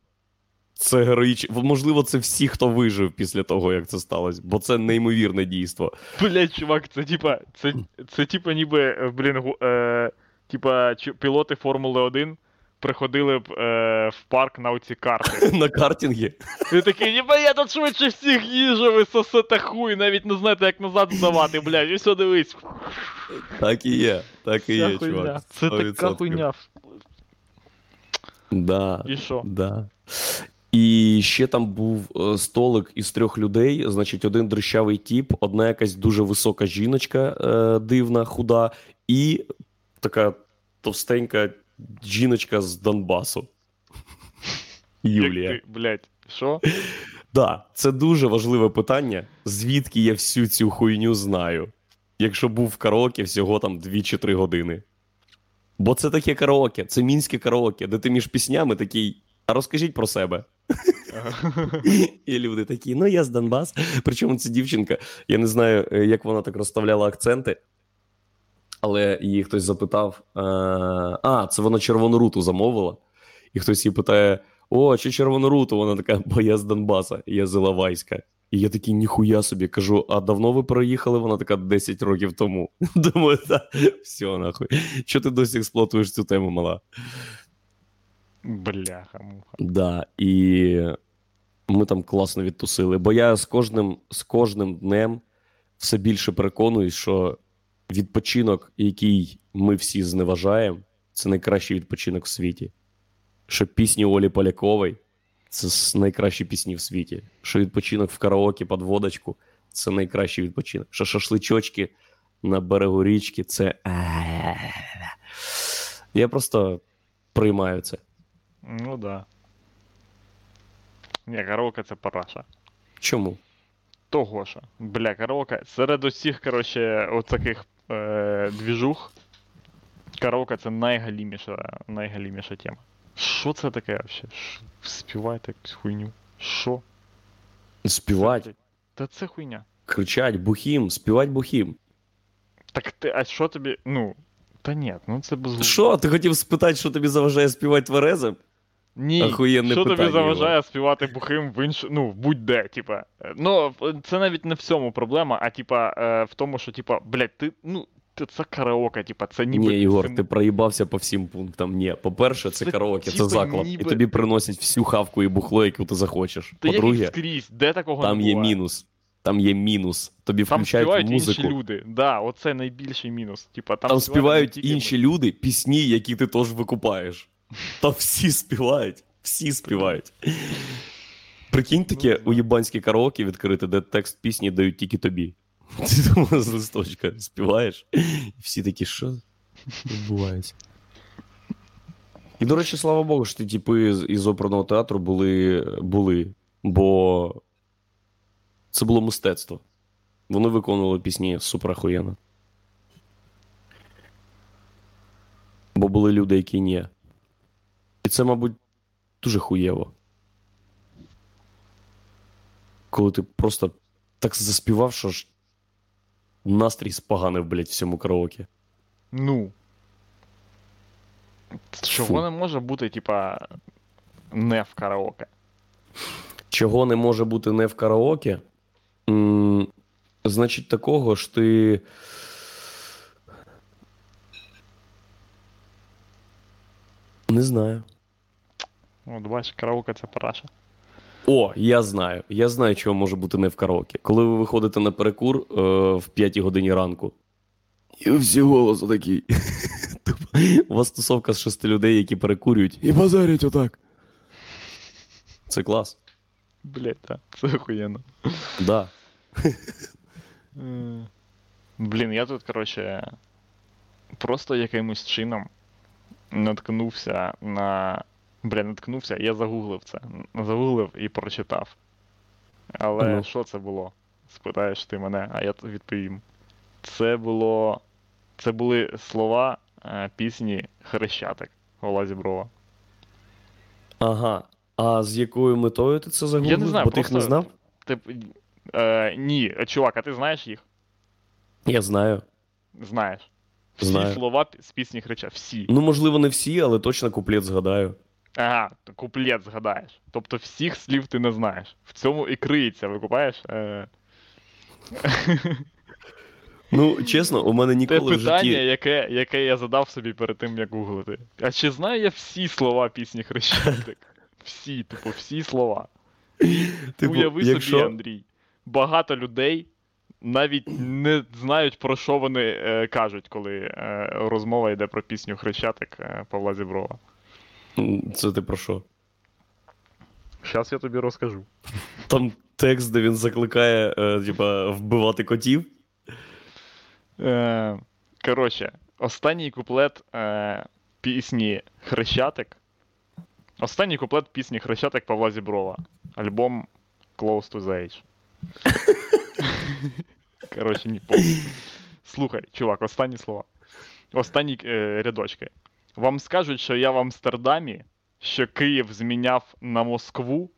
це героїчно. Можливо, це всі, хто вижив після того, як це сталося, бо це неймовірне дійство. Блядь, чувак, це типа. Це, це типа ніби, е, блін, гу- е, типа пілоти Формули 1 приходили б е, в парк на оці карти. На картингі. І такий, ніби я тут швидше всіх їжу, ви сосете хуй, навіть не знаєте, як назад здавати, блядь, і все дивись. Так і є. Так і Ця є, хуйня. чувак. Це така хуйня. Да. І що? Да. І ще там був е, столик із трьох людей. Значить, один дрищавий тіп, одна якась дуже висока жіночка, е, дивна, худа, і така товстенька жіночка з Донбасу. Юлія. Блядь, що? Да, це дуже важливе питання. Звідки я всю цю хуйню знаю? Якщо був в караоке всього там 2 чи 3 години. Бо це таке караоке, це мінське караоке, де ти між піснями такий. А розкажіть про себе. І люди такі, ну я з Донбас. Причому ця дівчинка, я не знаю, е, як вона так розставляла акценти, але її хтось запитав: е, а, це вона червону руту замовила. і хтось її питає: О, чи червоноруту? Вона така, бо я з Донбаса, я з Іловайська. І я такий, ніхуя собі кажу, а давно ви переїхали? Вона така 10 років тому. Думаю, та, все, нахуй. Що ти досі експлуатуєш цю тему, мала? Бляха, муха. Да, і ми там класно відтусили. Бо я з кожним, з кожним днем все більше переконуюсь, що відпочинок, який ми всі зневажаємо, це найкращий відпочинок в світі. Що пісні Олі Полякової це найкращі пісні в світі. Що відпочинок в караоке під водочку це найкращий відпочинок. Що шашличочки на берегу річки це. Я просто приймаю це. Ну да. Ні, караоке це параша. Чому? Того що, бля, караоке. Серед усіх, коротше, от таких е, двіжух. Караоке це найгаліміша, найгаліміша тема. Що це таке вообще? Співайте якусь хуйню. Що? Співать, Та це хуйня. кричать, бухім, співать бухім. Так ти, а що тобі. Ну. Та ні, ну це безглуздо. Що, ти хотів спитати, що тобі заважає співати тверезим? Ні, Охуєнне що тобі питання, заважає співати бухим в інш... ну, будь-де, типа. Ну, це навіть не в цьому проблема, а типа е, в тому, що, типа, блядь, ти, ну, це караоке, типа, це ніби. Ні, Ігор, ти проїбався по всім пунктам. Ні, по-перше, це Це караоке, це заклад. І тобі приносять всю хавку і бухло, яку ти захочеш. Та як і По-друге, скрізь, де такого там не є мінус. Там є мінус. Тобі Там включають співають музику. інші люди. Да, оце найбільший мінус. Типа, там, Там співають співають інші люди пісні, які ти теж викупаєш. Там всі співають. Всі співають. Прикинь таке Ну, да. уєбанське караоке відкрите, де текст пісні дають тільки тобі. Ти тому з листочка співаєш, і всі такі, що відбувається? І, до речі, слава Богу, що ті типи із оперного театру були, були, бо це було мистецтво. Вони виконували пісні супер охуєнно. Бо були люди, які ні. І це, мабуть, дуже хуєво. Коли ти просто так заспівав, що ж настрій споганив, блядь, всьому караоке. Ну. Чого не може бути, типа, не в караоке? Чого не може бути не в караоке? М, значить, такого ж ти. Не знаю. От бачиш, караоке це параша. О, я знаю. Я знаю, чого може бути не в караоке. Коли ви виходите на перекур е, в 5 годині ранку, і всі голос такий. У вас тусовка з шести людей, які перекурюють, і базарять отак. Це клас. Блять, так, це охуєнно. Да. Е, Блін, я тут, коротше, просто якимось чином наткнувся на. Бля, наткнувся, я загуглив це. Загуглив і прочитав. Але Ну. що це було? Спитаєш ти мене, а я відповім. Це було. Це були слова е, пісні Хрещатик Ола Зіброва. Ага. А з якою метою ти це загуглив? Я не знаю, Бо ти їх не знав? Ти, е, ні, чувак, а ти знаєш їх? Я знаю. Знаєш. Всі Знаю. слова з пісні Хреща. Всі. Ну, можливо, не всі, але точно куплет згадаю. Ага, куплет згадаєш. Тобто всіх слів ти не знаєш. В цьому і криється, викупаєш? Е... Ну, чесно, у мене Те ніколи в питання, житті. яке, яке я задав собі перед тим, як гуглити. А чи знаю я всі слова пісні Хрещатик? Всі, типу, всі слова. Типу, Уяви якщо... собі, Андрій. Багато людей навіть не знають, про що вони е, кажуть, коли е, розмова йде про пісню Хрещатик е, Павла Зіброва. М, Це ти про що? Зараз я тобі розкажу. Там текст, де він закликає, е, типа, вбивати котів. Е, коротше, останній куплет е, пісні Хрещатик. Останній куплет пісні Хрещатик Павла Зіброва. Альбом Close to the Age. Коротше, ні повністю. Слухай, чувак, останні слова. Останні е, рядочки. Вам скажуть, що я в Амстердамі, що Київ зміняв на Москву.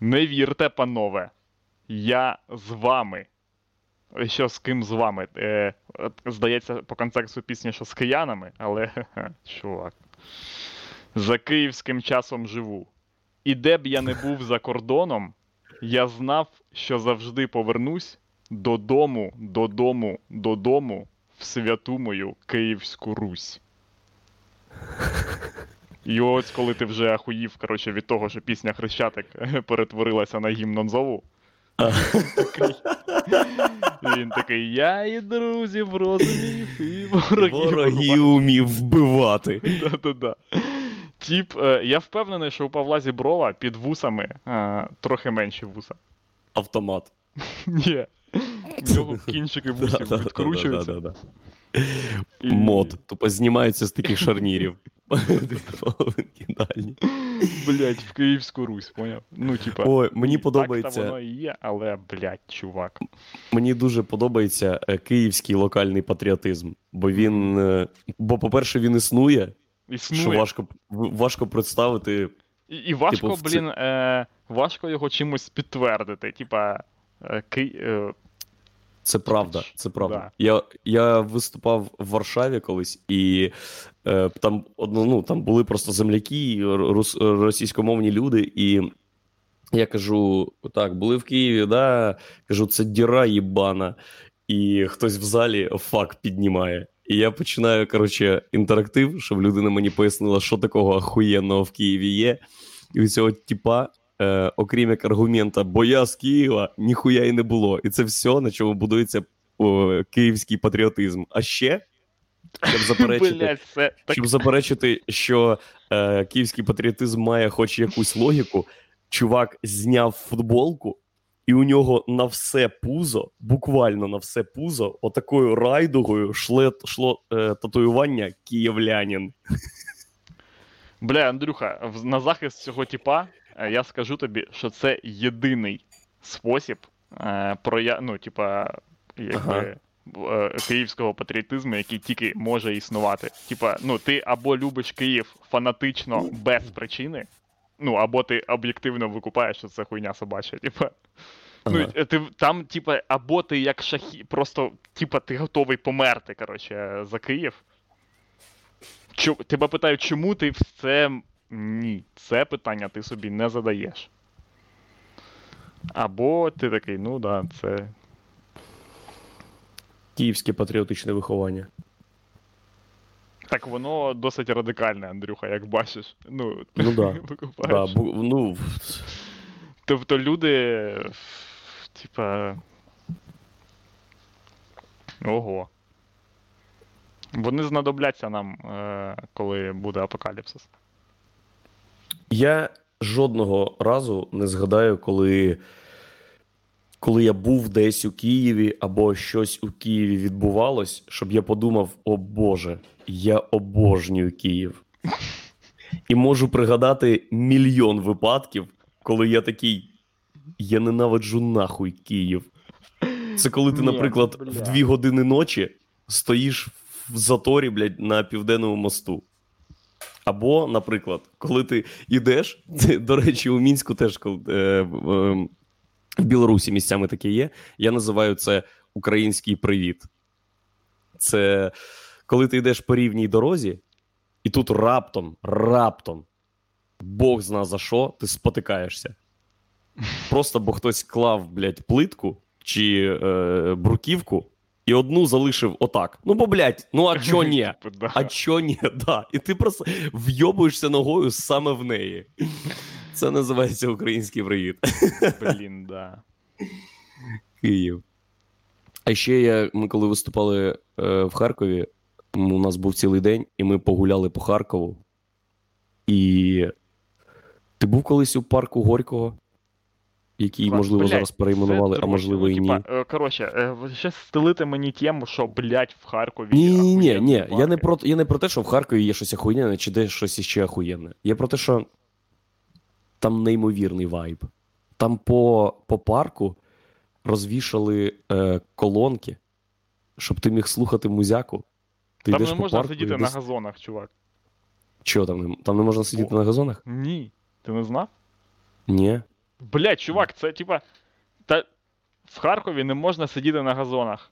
Не вірте, панове. Я з вами. Що з ким з вами? Е, здається, по контексту пісні, що з киянами, але чувак. За київським часом живу. І де б я не був за кордоном, я знав, що завжди повернусь додому, додому, додому, в святу мою Київську Русь. І ось коли ти вже ахуїв, коротше, від того, що пісня Хрещатик перетворилася на гімн Нонзову, він такий, я і друзів розумів, і ворогів. Ворогів умів вбивати. Да-да-да. Тіп, е, я впевнений, що у Павла Зіброва під вусами е, трохи менші вуса. Автомат. Ні. В нього кінчики вусів відкручуються. Мод. Тупо знімаються з таких шарнірів. Блять, в Київську Русь, поняв? Ну, типа. Ой, мені Так подобається. воно і є, але, блять, чувак. Мені дуже подобається е, київський локальний патріотизм. Бо він. е, Бо, по-перше, він існує, що важко, важко представити. І, і важко, Типу, блін, е, важко його чимось підтвердити. Типа, е, е, Це правда. Це правда. Да. Я, я виступав в Варшаві колись, і е, там, одно, ну, там були просто земляки, рус, російськомовні люди, і я кажу: так, були в Києві, да, кажу, це діра їбана. І хтось в залі фак піднімає. І я починаю, коротше, інтерактив, щоб людина мені пояснила, що такого ахуєнного в Києві є. І у цього типа, е, окрім як аргумента, бо я з Києва, ніхуя й не було. І це все, на чому будується о, київський патріотизм. А ще, щоб заперечити, блять, це щоб заперечити, що е, київський патріотизм має хоч якусь логіку, чувак зняв футболку, і у нього на все пузо, буквально на все пузо, отакою райдугою шло, шло е, татуювання київлянин. Бля, Андрюха, на захист цього типа я скажу тобі, що це єдиний спосіб е, проя... ну, типа, якби, е, київського патріотизму, який тільки може існувати. Типа, ну, ти або любиш Київ фанатично без причини, ну, або ти об'єктивно викупаєш, що це хуйня собача. Типа. Ну, Ага. е, ти, там, типа, або ти як шахі, просто, типа, ти готовий померти, коротше, за Київ. Чу, тебе питають, чому ти в це. Ні, це питання ти собі не задаєш. Або ти такий, ну да, це. Київське патріотичне виховання. Так воно досить радикальне, Андрюха, як бачиш. Ну, Ну да. викупаєш. Да, бу, ну, Тобто люди. Типа. Ого. Вони знадобляться нам, е, коли буде апокаліпсис. Я жодного разу не згадаю, коли, коли я був десь у Києві або щось у Києві відбувалось, щоб я подумав: о Боже, я обожнюю Київ. І можу пригадати мільйон випадків, коли я такий. Я ненавиджу нахуй Київ. Це коли ти, наприклад, в дві години ночі стоїш в заторі, блядь, на південному мосту. Або, наприклад, коли ти йдеш, до речі, у Мінську теж коли, е, в, е, в Білорусі місцями таке є. Я називаю це український привіт. Це коли ти йдеш по рівній дорозі, і тут раптом, раптом, Бог зна за що, ти спотикаєшся. Просто бо хтось клав, блядь, плитку чи е, бруківку, і одну залишив отак. Ну, бо, блядь, ну а чо ні? Типу. А чо ні? Да. І ти просто вйобуєшся ногою саме в неї. Це називається український привіт. Блін, да. Київ. А ще я, ми коли виступали е, в Харкові, у нас був цілий день, і ми погуляли по Харкову. І ти був колись у парку Горького, який, Ва- можливо, блядь, зараз перейменували, а можливо і ну, ні. е, Коротше, е, ще стелите мені тему, що, блядь, в Харкові. Ні, ні, ні, ні. Я не про я не про те, що в Харкові є щось охуєнне, чи де щось іще охуєнне. Я про те, що там неймовірний вайб. Там по, по парку розвішали е, колонки, щоб ти міг слухати музяку. Ти Там йдеш не по можна парку, сидіти на газонах, чувак. Чого там? не- Там не можна сидіти О. на газонах? Ні. Ти не знав? Ні. Блядь, чувак, це типа. Та в Харкові не можна сидіти на газонах.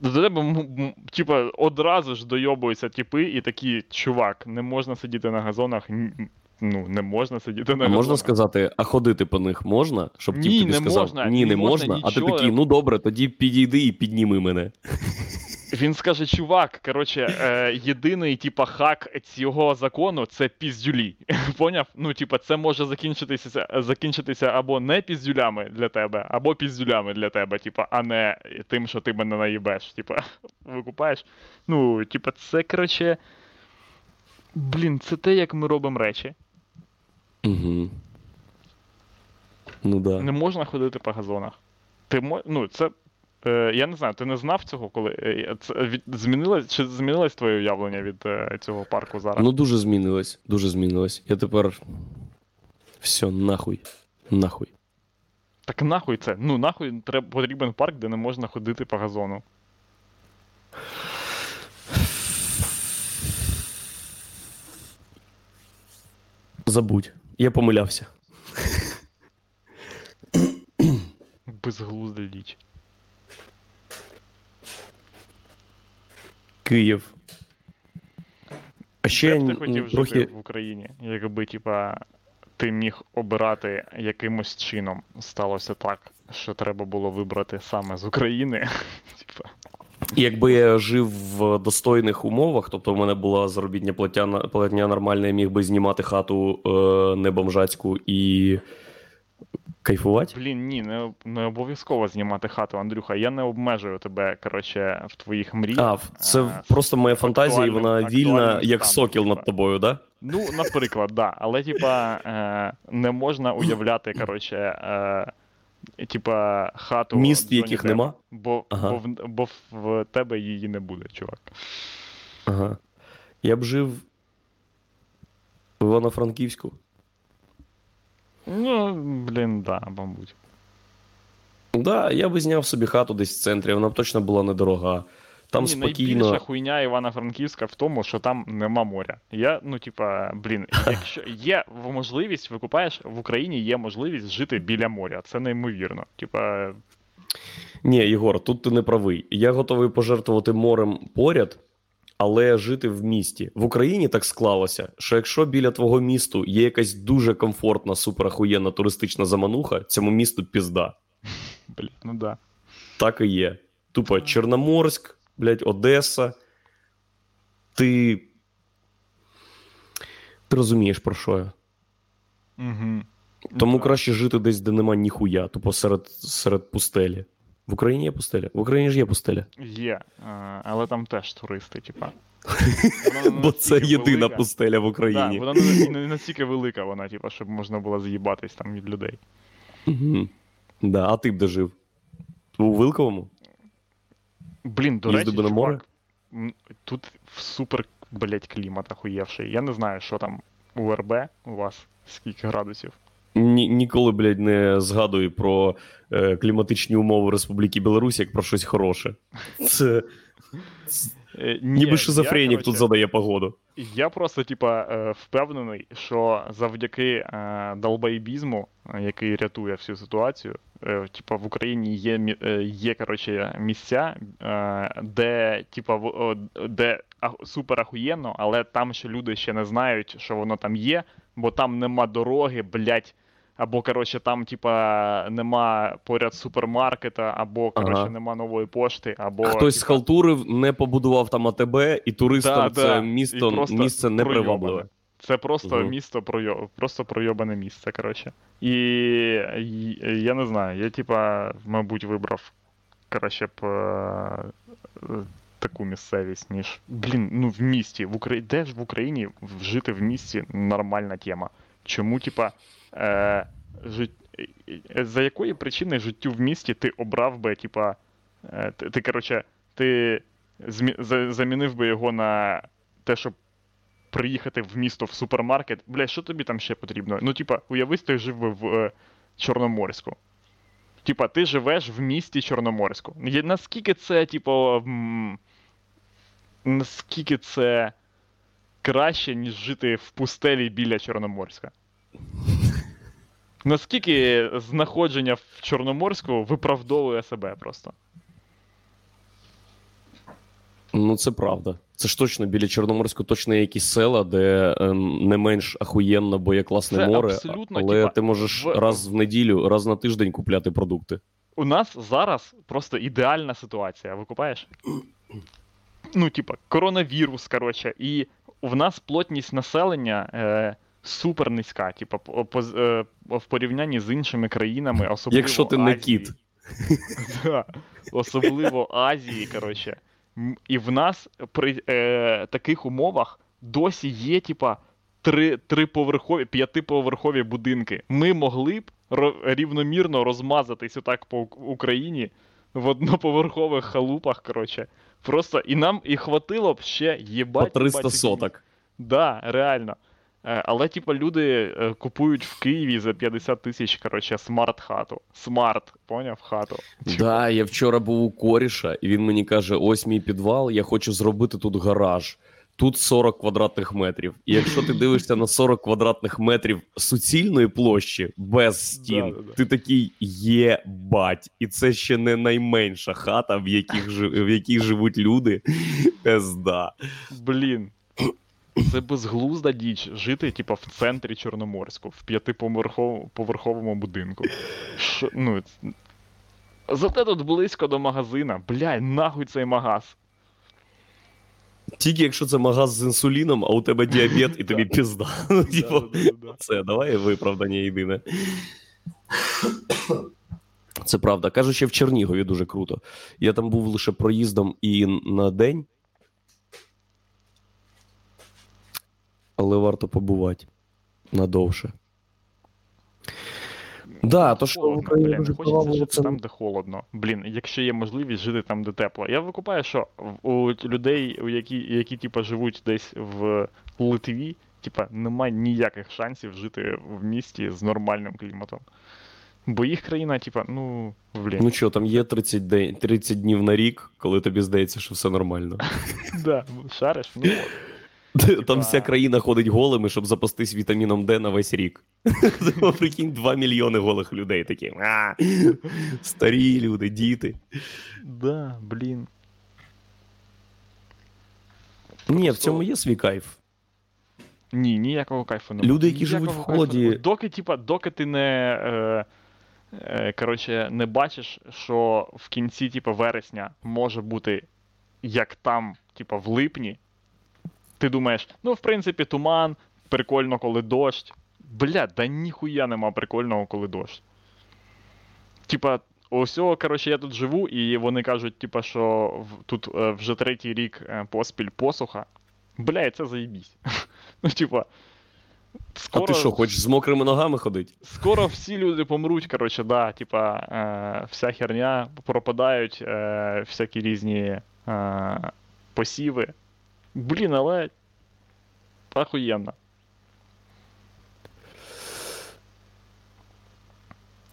До тебе, типа, одразу ж дойобуються типи і такі, чувак, не можна сидіти на газонах. Ну, не можна сидіти на А газонах. можна сказати, а ходити по них можна? Щоб Ні, тіп тобі не сказав, можна, ні, не не можна можна, а ти такий, ну добре, тоді підійди і підніми мене. Він скаже, чувак, коротше, е, єдиний, типа, хак цього закону це піздюлі. Поняв? Ну, типа, це може закінчитися, закінчитися або не піздюлями для тебе, або піздюлями для тебе, типа, а не тим, що ти мене наїбеш. Типа, викупаєш? Ну, типа, це, коротше. Блін, це те, як ми робимо речі. Угу. Ну да. Не можна ходити по газонах. Ти мо... Ну, це. Е, я не знаю, ти не знав цього, коли. е, Це від... змінилось, чи змінилось твоє уявлення від е, цього парку зараз? Ну дуже змінилось, дуже змінилось. Я тепер. Все, нахуй. Нахуй. Так нахуй це. Ну, нахуй треба потрібен парк, де не можна ходити по газону. Забудь. Я помилявся. Безглузда річ. Київ. А ще Де б ти хотів трохи. жити в Україні, якби, типа, ти міг обирати якимось чином сталося так, що треба було вибрати саме з України. Типа. Якби я жив в достойних умовах, тобто в мене була заробітня платня, платня нормальна, я міг би знімати хату е, не бомжацьку і кайфувати. Блін, ні, не, не обов'язково знімати хату, Андрюха. Я не обмежую тебе, коротше, в твоїх мріях. А, це Е, просто моя фантазія, і вона вільна, як станом, сокіл над тобою, да? Ну, наприклад, да. Але, типа, е, не можна уявляти, коротше, е, типа, хату. Міст, яких нема? Бо, Ага. бо, в, бо в тебе її не буде, чувак. Ага. Я б жив в Івано-Франківську. Ну, блін, да, мабуть. Да, я би зняв собі хату десь в центрі, вона б точно була недорога. Там Ні, спокійно. Найбільша хуйня Івано-Франківська в тому, що там нема моря. Я, ну, типа, блін, якщо є можливість, викупаєш, в Україні є можливість жити біля моря. Це неймовірно. Типа, Ні, Єгор, тут ти не правий. Я готовий пожертвувати морем поряд, але жити в місті. В Україні так склалося, що якщо біля твого місту є якась дуже комфортна, суперахуєнна туристична замануха, цьому місту пізда. блін, ну да. Так і є. Тупо Чорноморськ, блядь, Одеса. Ти. Ти розумієш, про що я. Угу. Тому краще жити десь, де нема ніхуя, тупо серед, серед пустелі. В Україні є пустеля? В Україні ж є пустеля. Є, е, але там теж туристи, типа. Бо це єдина пустеля в Україні. вона не, настільки велика, вона, типа, щоб можна було з'їбатись там від людей. Угу. Да, а ти б де жив? У Вилковому? Блін, до речі, на чувак, море? м, тут супер, блять, клімат охуєвший. Я не знаю, що там у РБ у вас, скільки градусів. Ні, ніколи, блядь, не згадую про е, кліматичні умови Республіки Білорусь як про щось хороше. Це Е, ні, ніби я, шизофренік тут задає погоду. Я просто, типа, е, впевнений, що завдяки е, долбоєбізму, е, який рятує всю ситуацію, е, типа в Україні є, є коротше, місця, е, де, типа, де супер ахуєнно, але там ще люди ще не знають, що воно там є, бо там нема дороги, блять. Або, коротше, там, типа, нема поряд супермаркета, або, коротше, Ага. нема нової пошти, або. Хтось типа, схалтурив, не побудував там АТБ, і туристам Да, це да. місто, І місце непривабливе. пройобане. Це просто Мгм. місто пройо... просто пройобане місце, коротше. І, я не знаю, я типа, мабуть, вибрав краще б е, таку місцевість, ніж. Блін, ну в місті. В Украї... Де ж в Україні жити в місті нормальна тема? Чому, типа, е, жит... е, за якої причини життю в місті ти обрав би, типа, е, ти, коротше, ти змі... за- замінив би його на те, щоб приїхати в місто в супермаркет. Бля, що тобі там ще потрібно? Ну, типа, уявись, ти жив би в е, Чорноморську. Типа, ти живеш в місті Чорноморську. Наскільки це, типу, наскільки це краще, ніж жити в пустелі біля Чорноморська? Наскільки знаходження в Чорноморську виправдовує себе просто? Ну, це правда. Це ж точно біля Чорноморську точно є якісь села, де ем, не менш ахуєнно, бо є класне Це море, абсолютно, але типа, ти можеш в- раз в неділю, раз на тиждень купляти продукти. У нас зараз просто ідеальна ситуація. Викупаєш? Ну, типа, коронавірус, коротше, і в нас плотність населення е, супер низька, типа, по, по, е, в порівнянні з іншими країнами, особливо Якщо ти не кіт. Да, особливо Азії, коротше. І в нас при е, таких умовах досі є, типа, три, триповерхові, п'ятиповерхові будинки. Ми могли б рівномірно розмазатись отак по Україні в одноповерхових халупах, коротше. Просто і нам і хватило б ще По їбать. 300 їбать, соток. Да, реально. Е, Але, типа, люди е, купують в Києві за 50 тисяч, коротше, смарт-хату. Смарт, поняв, хату. Да, я вчора був у коріша, і він мені каже: ось мій підвал, я хочу зробити тут гараж. Тут 40 квадратних метрів. І якщо ти дивишся на 40 квадратних метрів суцільної площі без стін, Да-да-да. ти такий єбать. І це ще не найменша хата, в яких в якій живуть люди. Пизда. Блін. Це безглузда діч жити, типа, в центрі Чорноморську, в п'ятиповерховому будинку. Що, ну, Зате тут близько до магазина. Блядь, нахуй цей магаз. Тільки якщо це магаз з інсуліном, а у тебе діабет, і тобі пізда. Типу. Це давай виправдання єдине. Це правда. Кажуть, що в Чернігові дуже круто. Я там був лише проїздом і на день. Але варто побувати надовше. Да, то що Холодно, блін, хочеться жити це там, де холодно. Блін, якщо є можливість жити там, де тепло. Я викупаю, що у людей, у які, які типа, живуть десь в Литві, типа, немає ніяких шансів жити в місті з нормальним кліматом. Бо їх країна, типа, ну, блін. Ну що, там є 30, день, 30 днів на рік, коли тобі здається, що все нормально. да, шариш, ну от. Там вся країна ходить голими, щоб запастись вітаміном Д на весь рік. Прикинь, 2 мільйони голих людей такі. Старі люди, діти. Да, блін. Ні, в цьому є свій кайф. Ні, ніякого кайфу немає. Люди, які живуть в холоді- Доки, типа, доки ти не. Е, е, коротше, не бачиш, що в кінці, типа, вересня може бути як там, типа, в липні. Ти думаєш, ну, в принципі, туман, прикольно, коли дощ. Бля, да ніхуя нема прикольного, коли дощ. Типа, ось, коротше, я тут живу, і вони кажуть, типа, що тут е, вже третій рік е, поспіль посуха. Бля, і це заєбісь. Ну, типа. А ти що, хочеш з мокрими ногами ходити? скоро всі люди помруть, коротше, да, типа, е, вся херня, пропадають е, всякі різні е, посіви. Блін, але. Охуєнно.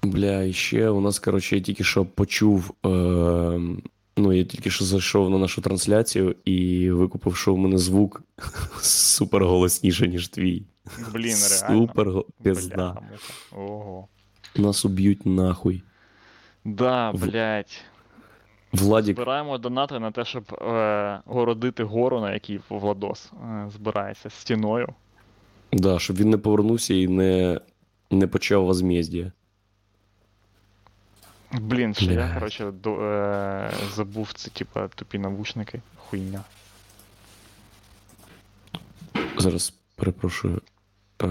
Бля, і ще у нас, коротше, я тільки що почув. Е, ну, я тільки що зайшов на нашу трансляцію і викупив, що в мене звук супер голосніше, ніж твій. Блін, реально. Супер го- Ого. Нас уб'ють нахуй. Да, блять. Владік, Збираємо донати на те, щоб е, городити гору, на якій Владос е, збирається стіною. да, щоб він не повернувся і не, не почав возмездія. Блін, ще я, коротше, до, е, забув ці, типа, тупі навушники. Хуйня. Зараз перепрошую. Е,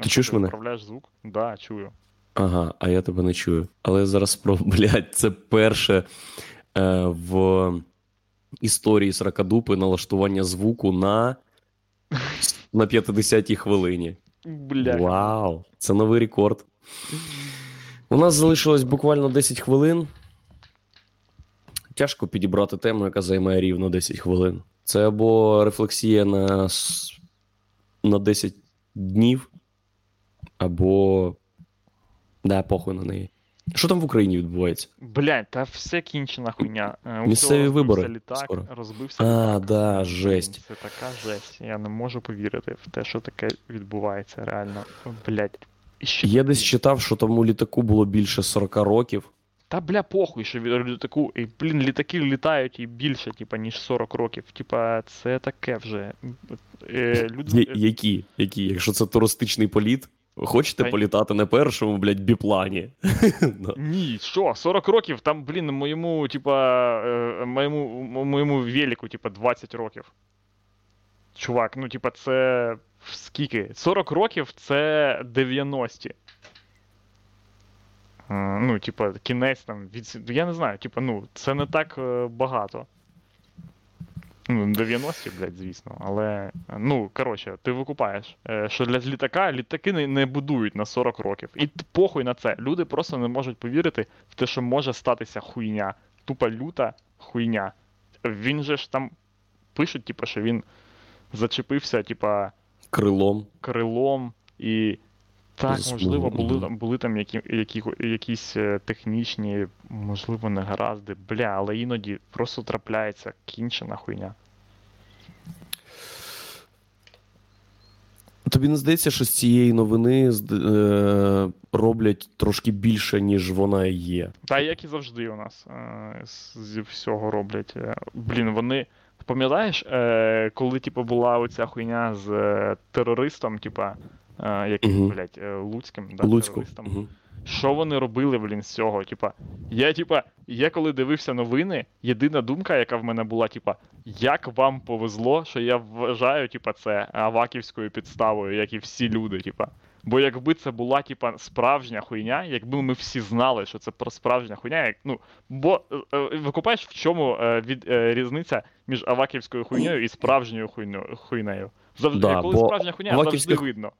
Ти чуєш мене? Вправляєш звук? Да, чую. Ага, а я тебе не чую. Але я зараз спробую, блядь, це перше е, в історії Сракадупи налаштування звуку на, на 50-й хвилині. Бля. Вау! Це новий рекорд. У нас залишилось буквально 10 хвилин. Тяжко підібрати тему, яка займає рівно 10 хвилин. Це або рефлексія на, на 10 днів, або. Да, похуй на неї. Що там в Україні відбувається? Блядь, та все кінчена хуйня. Е, Місцеві вибори літак, скоро. розбився А, літак. да, жесть. Це така жесть. Я не можу повірити в те, що таке відбувається реально. Блядь. І ще Я десь читав, що тому літаку було більше 40 років, Та бля, похуй, що від літаку. І, блін, літаки літають і більше, типа, ніж 40 років. Типа, це таке вже. Е, люди, Я- які? Які? Якщо це туристичний політ, хочете Та- політати на першому, блядь, біплані? Ну, Ні, що, 40 років, там, блін, моєму, типа, е, моєму, моєму велику, типа, 20 років. Чувак, ну, типа, це скільки? 40 років це 90-ті. Е, Ну, типа, кінець там від. Я не знаю, типа, ну, це не так е, багато. Ну, 90-ті, блядь, звісно. Але. Ну, коротше, ти викупаєш, е, що для літака літаки не, не будують на 40 років. І похуй на це. Люди просто не можуть повірити в те, що може статися хуйня. Тупа люта хуйня. Він же ж там пишуть, типа, що він зачепився, типа, Крилом. крилом і. Так, можливо, були, там- були там які, які, якісь е, технічні, можливо, негаразди, бля, але іноді просто трапляється кінчена хуйня. Тобі не здається, що з цієї новини е, роблять трошки більше, ніж вона є. Та як і завжди у нас е, зі всього роблять. Е, Блін, вони. Пам'ятаєш, е, коли типу, була оця хуйня з е, терористом, типа, яким, Мгм. блядь, е, Луцьким, да, Луцьку. Мгм. Що вони робили, блін, з цього? Типа, я, типа, я коли дивився новини, єдина думка, яка в мене була, типа, як вам повезло, що я вважаю, типа, це аваківською підставою, як і всі люди, типа. Бо якби це була, типа, справжня хуйня, якби ми всі знали, що це про справжня хуйня, як, ну, бо е, е, викупаєш, в чому е, від, е, різниця між аваківською хуйнею і справжньою хуйнею. хуйнею. Завжди, Да, коли бо справжня хуйня, аваківська завжди ху-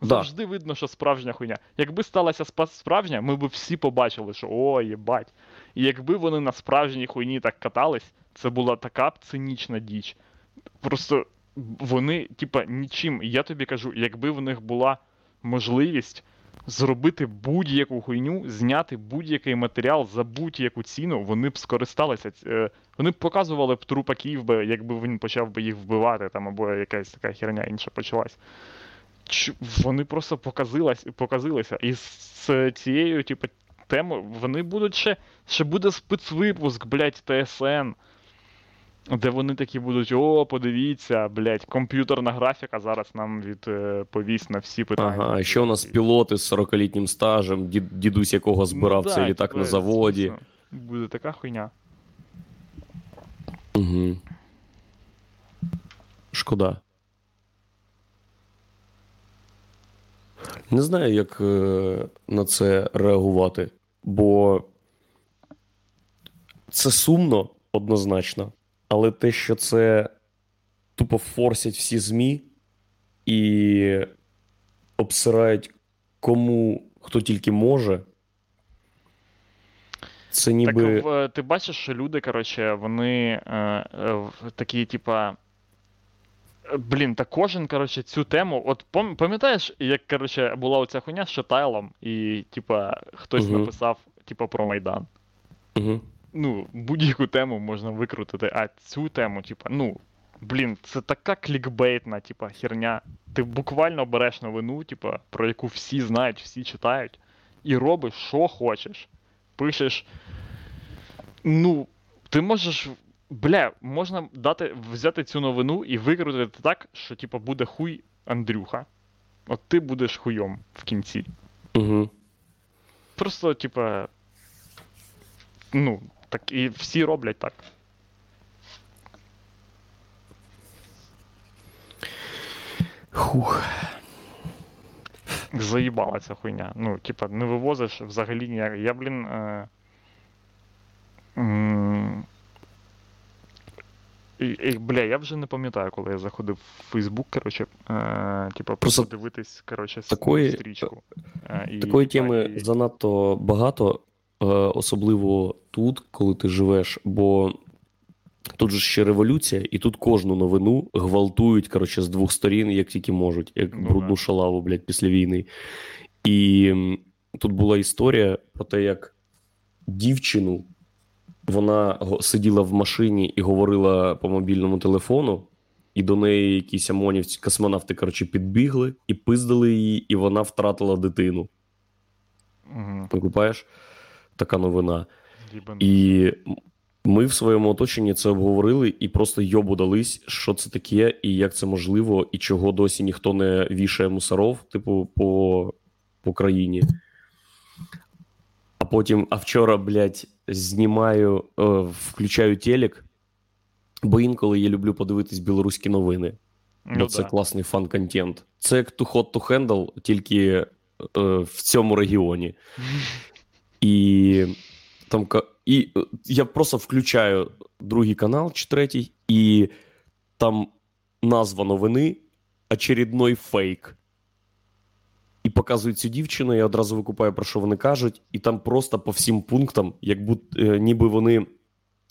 видно. Да. Завжди видно, що справжня хуйня. Якби сталася справжня, ми б всі побачили, що о, єбать. І якби вони на справжній хуйні так катались, це була така цинічна діч. Просто вони, типа, нічим. Я тобі кажу, якби в них була можливість зробити будь-яку хуйню, зняти будь-який матеріал за будь-яку ціну, вони б скористалися. е, Вони б показували б трупаків, якби він почав би їх вбивати, там, або якась така херня інша почалась. Вони просто показилась, показилися. І з цією, типу, темою вони будуть ще. Ще буде спецвипуск, блядь, ТСН. Де вони такі будуть: о, подивіться, блядь, комп'ютерна графіка зараз нам відповість на всі питання. Ага, а ще у нас пілоти з 40-літнім стажем, дід- дідусь якого збирав Ну, цей да, літак на заводі. звісно, Буде така хуйня. Угу. Шкода. Не знаю, як е, на це реагувати, бо це сумно однозначно, але те, що це тупо форсять всі ЗМІ і обсирають кому хто тільки може. Це ніби. Так ти бачиш, що люди, коротше, вони е, е, в- такі, типа. Блін, та кожен, коротше, цю тему. От пам'ятаєш, як, коротше, була оця хуйня з Шатайлом, і, типа, хтось Мгм. написав, типа, про Майдан. Угу. Ну, будь-яку тему можна викрутити, а цю тему, типа, ну, блін, це така клікбейтна, типа, херня. Ти буквально береш новину, типа, про яку всі знають, всі читають, і робиш, що хочеш. Пишеш. Ну, ти можеш. Бля, можна дати, взяти цю новину і викрутити так, що, типа, буде хуй Андрюха. От ти будеш хуйом в кінці. Угу. Просто, типа. Ну, так і всі роблять так. Хух. Заїбала ця хуйня. Ну, типа, не вивозиш взагалі ніяк. Я, блін. Е... м, І, і, бля, я вже не пам'ятаю, коли я заходив в Фейсбук, коротше, е, типа, Просто подивитись, коротше, такої- стрічку. Е, Такої типа, теми і- занадто багато, е, особливо тут, коли ти живеш, бо тут же ще революція, і тут кожну новину гвалтують коротше, з двох сторін, як тільки можуть, як Ну брудну да. шалаву, блядь, після війни. І тут була історія про те, як дівчину вона сиділа в машині і говорила по мобільному телефону. І до неї якісь ОМОНівці, космонавти, коротше, підбігли і пиздили її, і вона втратила дитину. Викупаєш? така новина. Їбан. І ми в своєму оточенні це обговорили і просто йобу дались, що це таке, і як це можливо, і чого досі ніхто не вішає мусоров, типу, по, по країні. А потім, а вчора, блядь, знімаю, е, включаю телек, бо інколи я люблю подивитись білоруські новини. Бо Ну, це да. класний фан-контент. Це як Too Hot to Handle, тільки е, в цьому регіоні. І там і е, я просто включаю другий канал чи третій, і там назва новини очередной фейк. І показують цю дівчину, я одразу викупаю, про що вони кажуть, і там просто по всім пунктам, як будь, е, ніби вони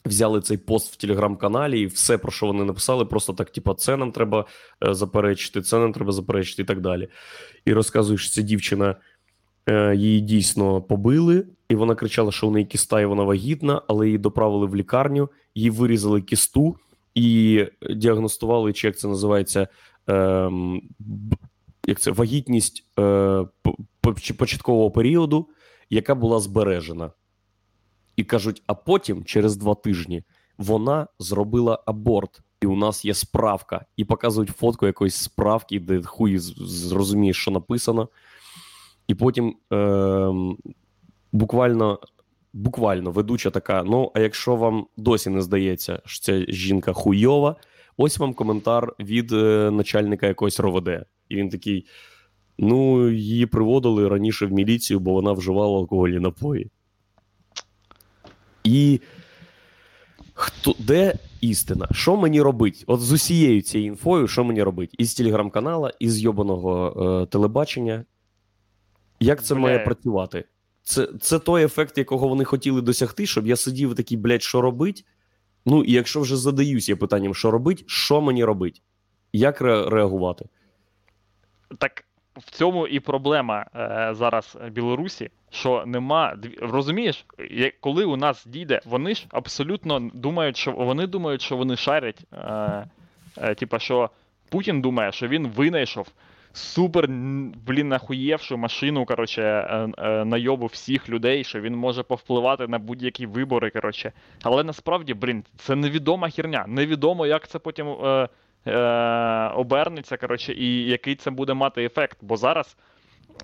взяли цей пост в телеграм-каналі, і все, про що вони написали, просто так: типа, це нам треба е, заперечити, це нам треба заперечити, і так далі. І розказуєш, ця дівчина е, її дійсно побили, і вона кричала, що у неї кіста, і вона вагітна, але її доправили в лікарню, їй вирізали кісту і діагностували, чи як це називається, б- як це, вагітність е, початкового періоду, яка була збережена. І кажуть, а потім, через два тижні, вона зробила аборт, і у нас є справка. І показують фотку якоїсь справки, де хуй зрозумієш, що написано. І потім ем, буквально, буквально ведуча така: ну, а якщо вам досі не здається, що ця жінка хуйова, ось вам коментар від е, начальника якогось РОВД. І він такий: ну, її приводили раніше в міліцію, бо вона вживала алкогольні напої. І хто, де істина? Що мені робить? От з усією цією інфою, що мені робить? Із телеграм-канала, із йобаного е, телебачення. Як це Бля. має працювати? Це, це той ефект, якого вони хотіли досягти, щоб я сидів такий, блядь, що робить? Ну, і якщо вже задаюсь я питанням, що робить, що мені робить? Як ре- реагувати? Так в цьому і проблема е, зараз Білорусі, що нема розумієш, коли у нас дійде, вони ж абсолютно думають, що вони думають, що вони шарять. Е, е, типа, що Путін думає, що він винайшов супер, блін, нахуєвшу машину, коротше, е, е, найобу всіх людей, що він може повпливати на будь-які вибори, коротше. Але насправді, блін, це невідома херня. Невідомо, як це потім. Е, е, обернеться, коротше, і який це буде мати ефект. Бо зараз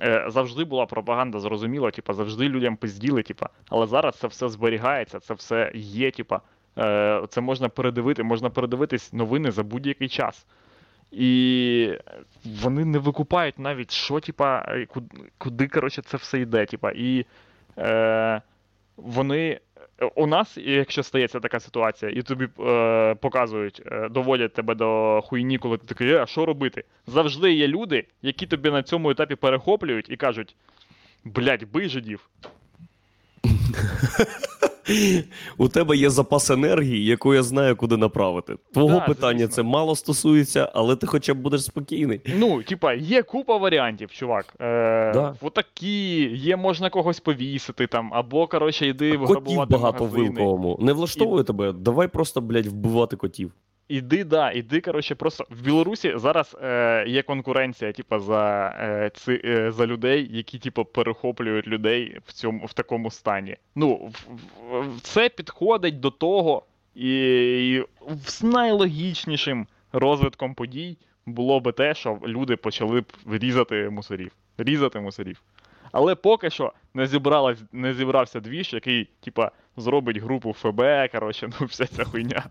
е, завжди була пропаганда, зрозуміло, типа, завжди людям пизділи, типа, але зараз це все зберігається, це все є, типа, е, це можна передивити, можна передивитись новини за будь-який час. І вони не викупають навіть, що, типа, е, куди, коротше, це все йде. Типа, і е, вони. У нас, якщо стається така ситуація, і тобі е, показують, е, доводять тебе до хуйні, коли ти такий, «Е, а що робити? Завжди є люди, які тобі на цьому етапі перехоплюють і кажуть: блядь, бий жидів. У тебе є запас енергії, яку я знаю, куди направити. Твого Да, питання звісно. це мало стосується, але ти хоча б будеш спокійний. Ну, типа, є купа варіантів, чувак. Е, Да. Отакі, є можна когось повісити там, або, коротше, йди Котів багато в. Вилковому. Не влаштовує тебе? Давай просто, блядь, вбивати котів. Іди, да, іди, коротше, просто в Білорусі зараз е, є конкуренція, типа, за, е, ци, е, за людей, які, типу, перехоплюють людей в цьому в такому стані. Ну, в, в- це підходить до того, і, і з найлогічнішим розвитком подій було би те, що люди почали б різати мусорів. Різати мусорів. Але поки що не зібралась, не зібрався двіж, який, типа, зробить групу ФБ, коротше, ну вся ця хуйня.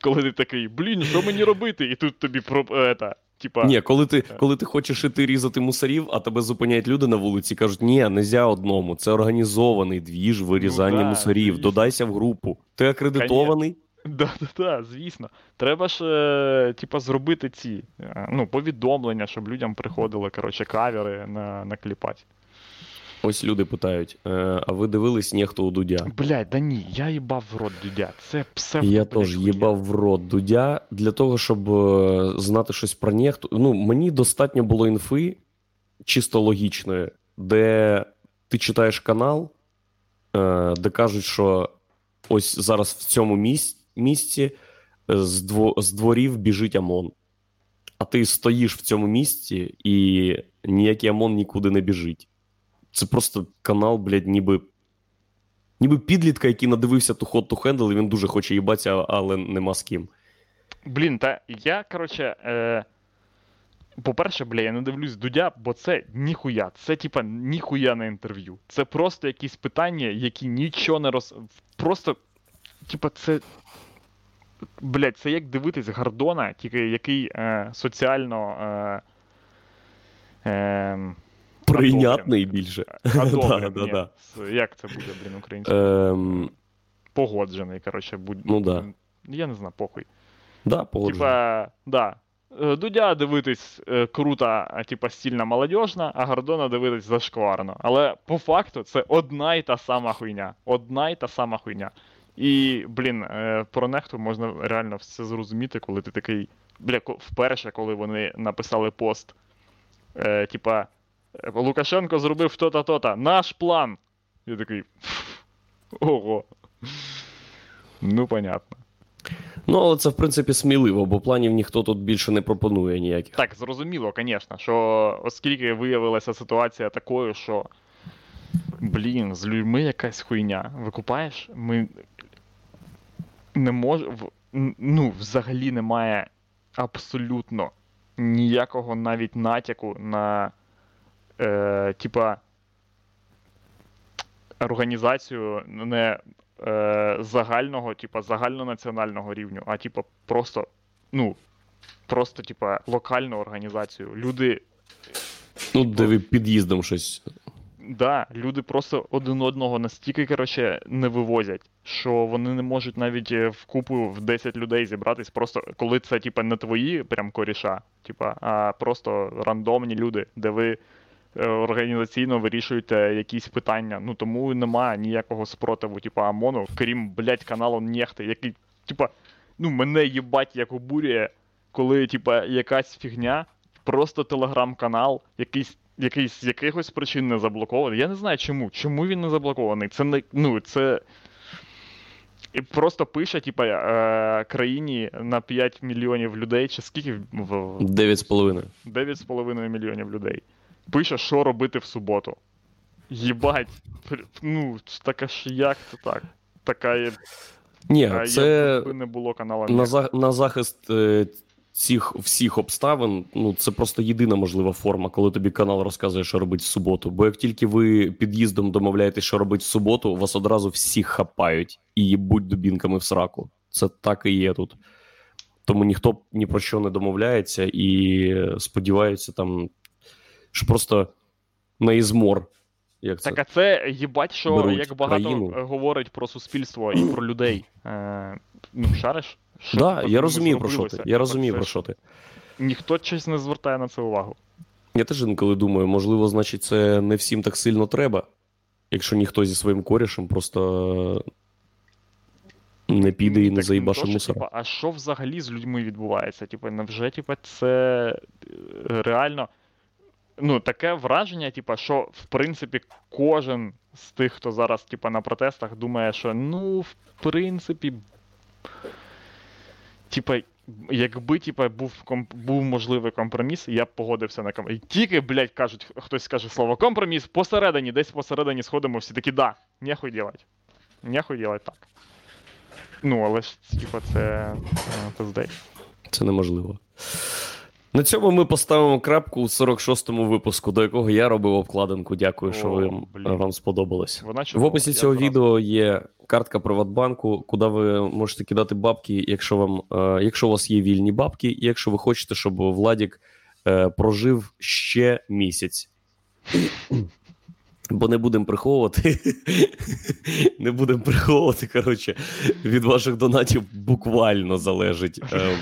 Коли ти такий, блін, що мені робити? І тут тобі про ета, типа. Ні, коли ти, коли ти хочеш іти різати мусорів, а тебе зупиняють люди на вулиці і кажуть, ні, нельзя одному, це організований двіж вирізання Ну да, мусорів, звісно. додайся в групу. Ти акредитований? Да, да, да, звісно. Треба ж, е, типа, зробити ці е, ну, повідомлення, щоб людям приходили, коротше, кавери на, накліпати. Ось люди питають: е, а ви дивились нехто у Дудя? Блядь, да ні, я їбав в рот дудя. Це псевдо, Я блядь, теж їбав в рот Дудя для того, щоб е, знати щось про нехту. Ну, мені достатньо було інфи чисто логічної, де ти читаєш канал, е, де кажуть, що ось зараз в цьому місці, місці з, дво, з дворів біжить ОМОН. А ти стоїш в цьому місці, і ніякий ОМОН нікуди не біжить. Це просто канал, блядь, ніби Ніби підлітка, який надивився ту hot to handle, і він дуже хоче їбатися, але нема з ким. Блін, та я, коротше, е, по-перше, бля, я не дивлюсь Дудя, бо це ніхуя. Це типа ніхуя на інтерв'ю. Це просто якісь питання, які нічого не роз. Просто, типа, це. Блять, це як дивитись Гордона, тільки який е, соціально. Е, е, Прийнятний більше. одобрений, Да, да, да. Як це буде, блін, українською? Ем, Погоджений, коротше, будь. Ну да. Я не знаю, похуй. да. Типа, да. Е, Дудя дивитись е, круто, типа стільно молодіжно, а Гордона дивитись зашкварно. Але по факту це одна й та сама хуйня. Одна й та сама хуйня. І, блін, е, про нехту можна реально все зрозуміти, коли ти такий. Бля, вперше, коли вони написали пост. Типа, Лукашенко зробив то-то, то-то. Наш план. Я такий. Ого. Ну, понятно. Ну, але це, в принципі, сміливо, бо планів ніхто тут більше не пропонує ніяких. Так, зрозуміло, звісно, що оскільки виявилася ситуація такою, що. Блін, з людьми якась хуйня. Викупаєш? Ми не можемо. Ну, взагалі немає абсолютно ніякого навіть натяку на. Е, типа. Організацію не е, загального, типа, загальнонаціонального рівню, а типа просто, ну, просто, типа, локальну організацію. Люди Ну, де ви під'їздом щось. Да, люди просто один одного настільки, коротше, не вивозять, що вони не можуть навіть е, в купу в 10 людей зібратись, просто коли це, типа, не твої прям коріша, типа, а просто рандомні люди, де ви організаційно вирішуєте якісь питання. Ну тому немає ніякого спротиву, типа ОМОНу, крім, блядь, каналу Нехти, який, типа, ну, мене їбать як обурює, коли, типа, якась фігня, просто телеграм-канал, якийсь який з якихось причин не заблокований. Я не знаю чому. Чому він не заблокований? Це не. Ну, це. І просто пише, типа, е, країні на 5 мільйонів людей, чи скільки в- в 9,5. 9,5 мільйонів людей. Пише, що робити в суботу. Їбать. Ну, така ж як це так? Така є. Ні, а це якби не було каналу. на, за, на захист е, цих всіх обставин, ну це просто єдина можлива форма, коли тобі канал розказує, що робить в суботу. Бо як тільки ви під'їздом домовляєтесь, що робить в суботу, вас одразу всі хапають і їбуть дубінками в сраку. Це так і є тут. Тому ніхто ні про що не домовляється і сподіваються там, що просто на ізмор. Як це? Так, а це їбать, що беруть як багато країну. е, говорить про суспільство і про людей. Е, ну, шариш? Що Да, я розумію про що ти. Я розумію про що ти. Ніхто щось не звертає на це увагу. Я теж інколи думаю, можливо, значить, це не всім так сильно треба, якщо ніхто зі своїм корішем просто не піде і не заїбаше мусора. а що взагалі з людьми відбувається? Типа, невже типа, це е, реально. Ну, таке враження, типа, що в принципі кожен з тих, хто зараз типа, на протестах, думає, що ну, в принципі. Типа, якби типа, був, комп... був можливий компроміс, я б погодився на компроміс. І тільки, блядь, кажуть, хтось скаже слово компроміс, посередині, десь посередині сходимо, всі такі, да, нехуй делать. Нехуй делать так. Ну, але ж, типа, це е, пиздець. Це неможливо. На цьому ми поставимо крапку у 46-му випуску, до якого я робив обкладинку. Дякую, що ви, вам сподобалось. Вона В описі цього я відео є картка Приватбанку, куди ви можете кидати бабки, якщо вам, е, якщо у вас є вільні бабки, і якщо ви хочете, щоб Владік е, прожив ще місяць. Бо не будемо приховувати. не будемо приховувати. Коротше, від ваших донатів буквально залежить е,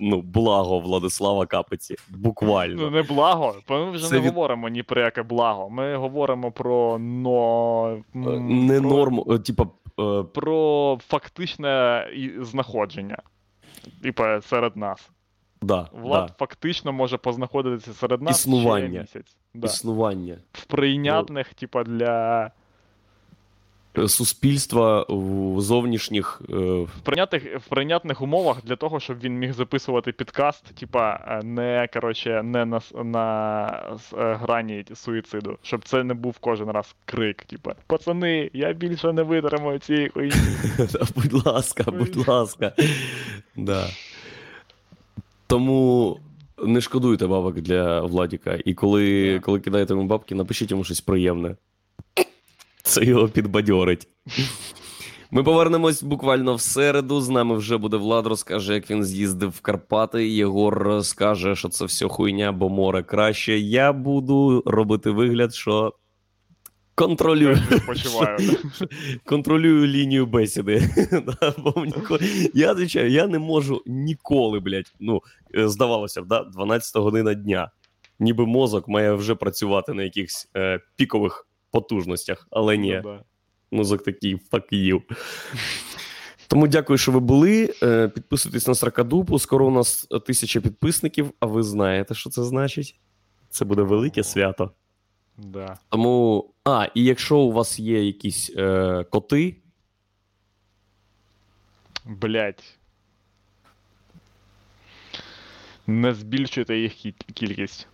ну, благо Владислава Капиці. Буквально. Ну, не благо, ми вже Це не від- говоримо ні про яке благо. Ми говоримо про но... Е, Не про... норму, е, типа. е, про фактичне знаходження. Типа серед нас. Да, Влад да. фактично може познаходитися серед нас Існування. ще місяць. Да. Існування. В прийнятних, типа, для суспільства в зовнішніх. е, В прийнятних, в прийнятних умовах для того, щоб він міг записувати підкаст, типа, е, не, коротше, не на, на с- е, грані суїциду. Щоб це не був кожен раз крик, типа, пацани, я більше не витримаю цієї хуйні. Будь ласка, будь ласка. Да. Тому не шкодуйте бабок для Владіка. І коли, коли кидаєте йому бабки, напишіть йому щось приємне. Це його підбадьорить. Ми повернемось буквально в середу. З нами вже буде Влад, розкаже, як він з'їздив в Карпати. Єгор скаже, що це все хуйня, бо море краще. Я буду робити вигляд, що контролюю. Контролюю лінію бесіди. Я відвічаю, я не можу ніколи, блядь, ну, е, здавалося б, да, 12 година дня. Ніби мозок має вже працювати на якихось е, пікових потужностях, але ні, Ну, мозок такий fuck you. Тому дякую, що ви були. Е, Підписуйтесь на Сракадупу. Скоро у нас тисяча підписників, а ви знаєте, що це значить? Це буде велике свято. Да. Тому. А, і якщо у вас є якісь е, коти, Блять. Не збільшуйте їх кількість.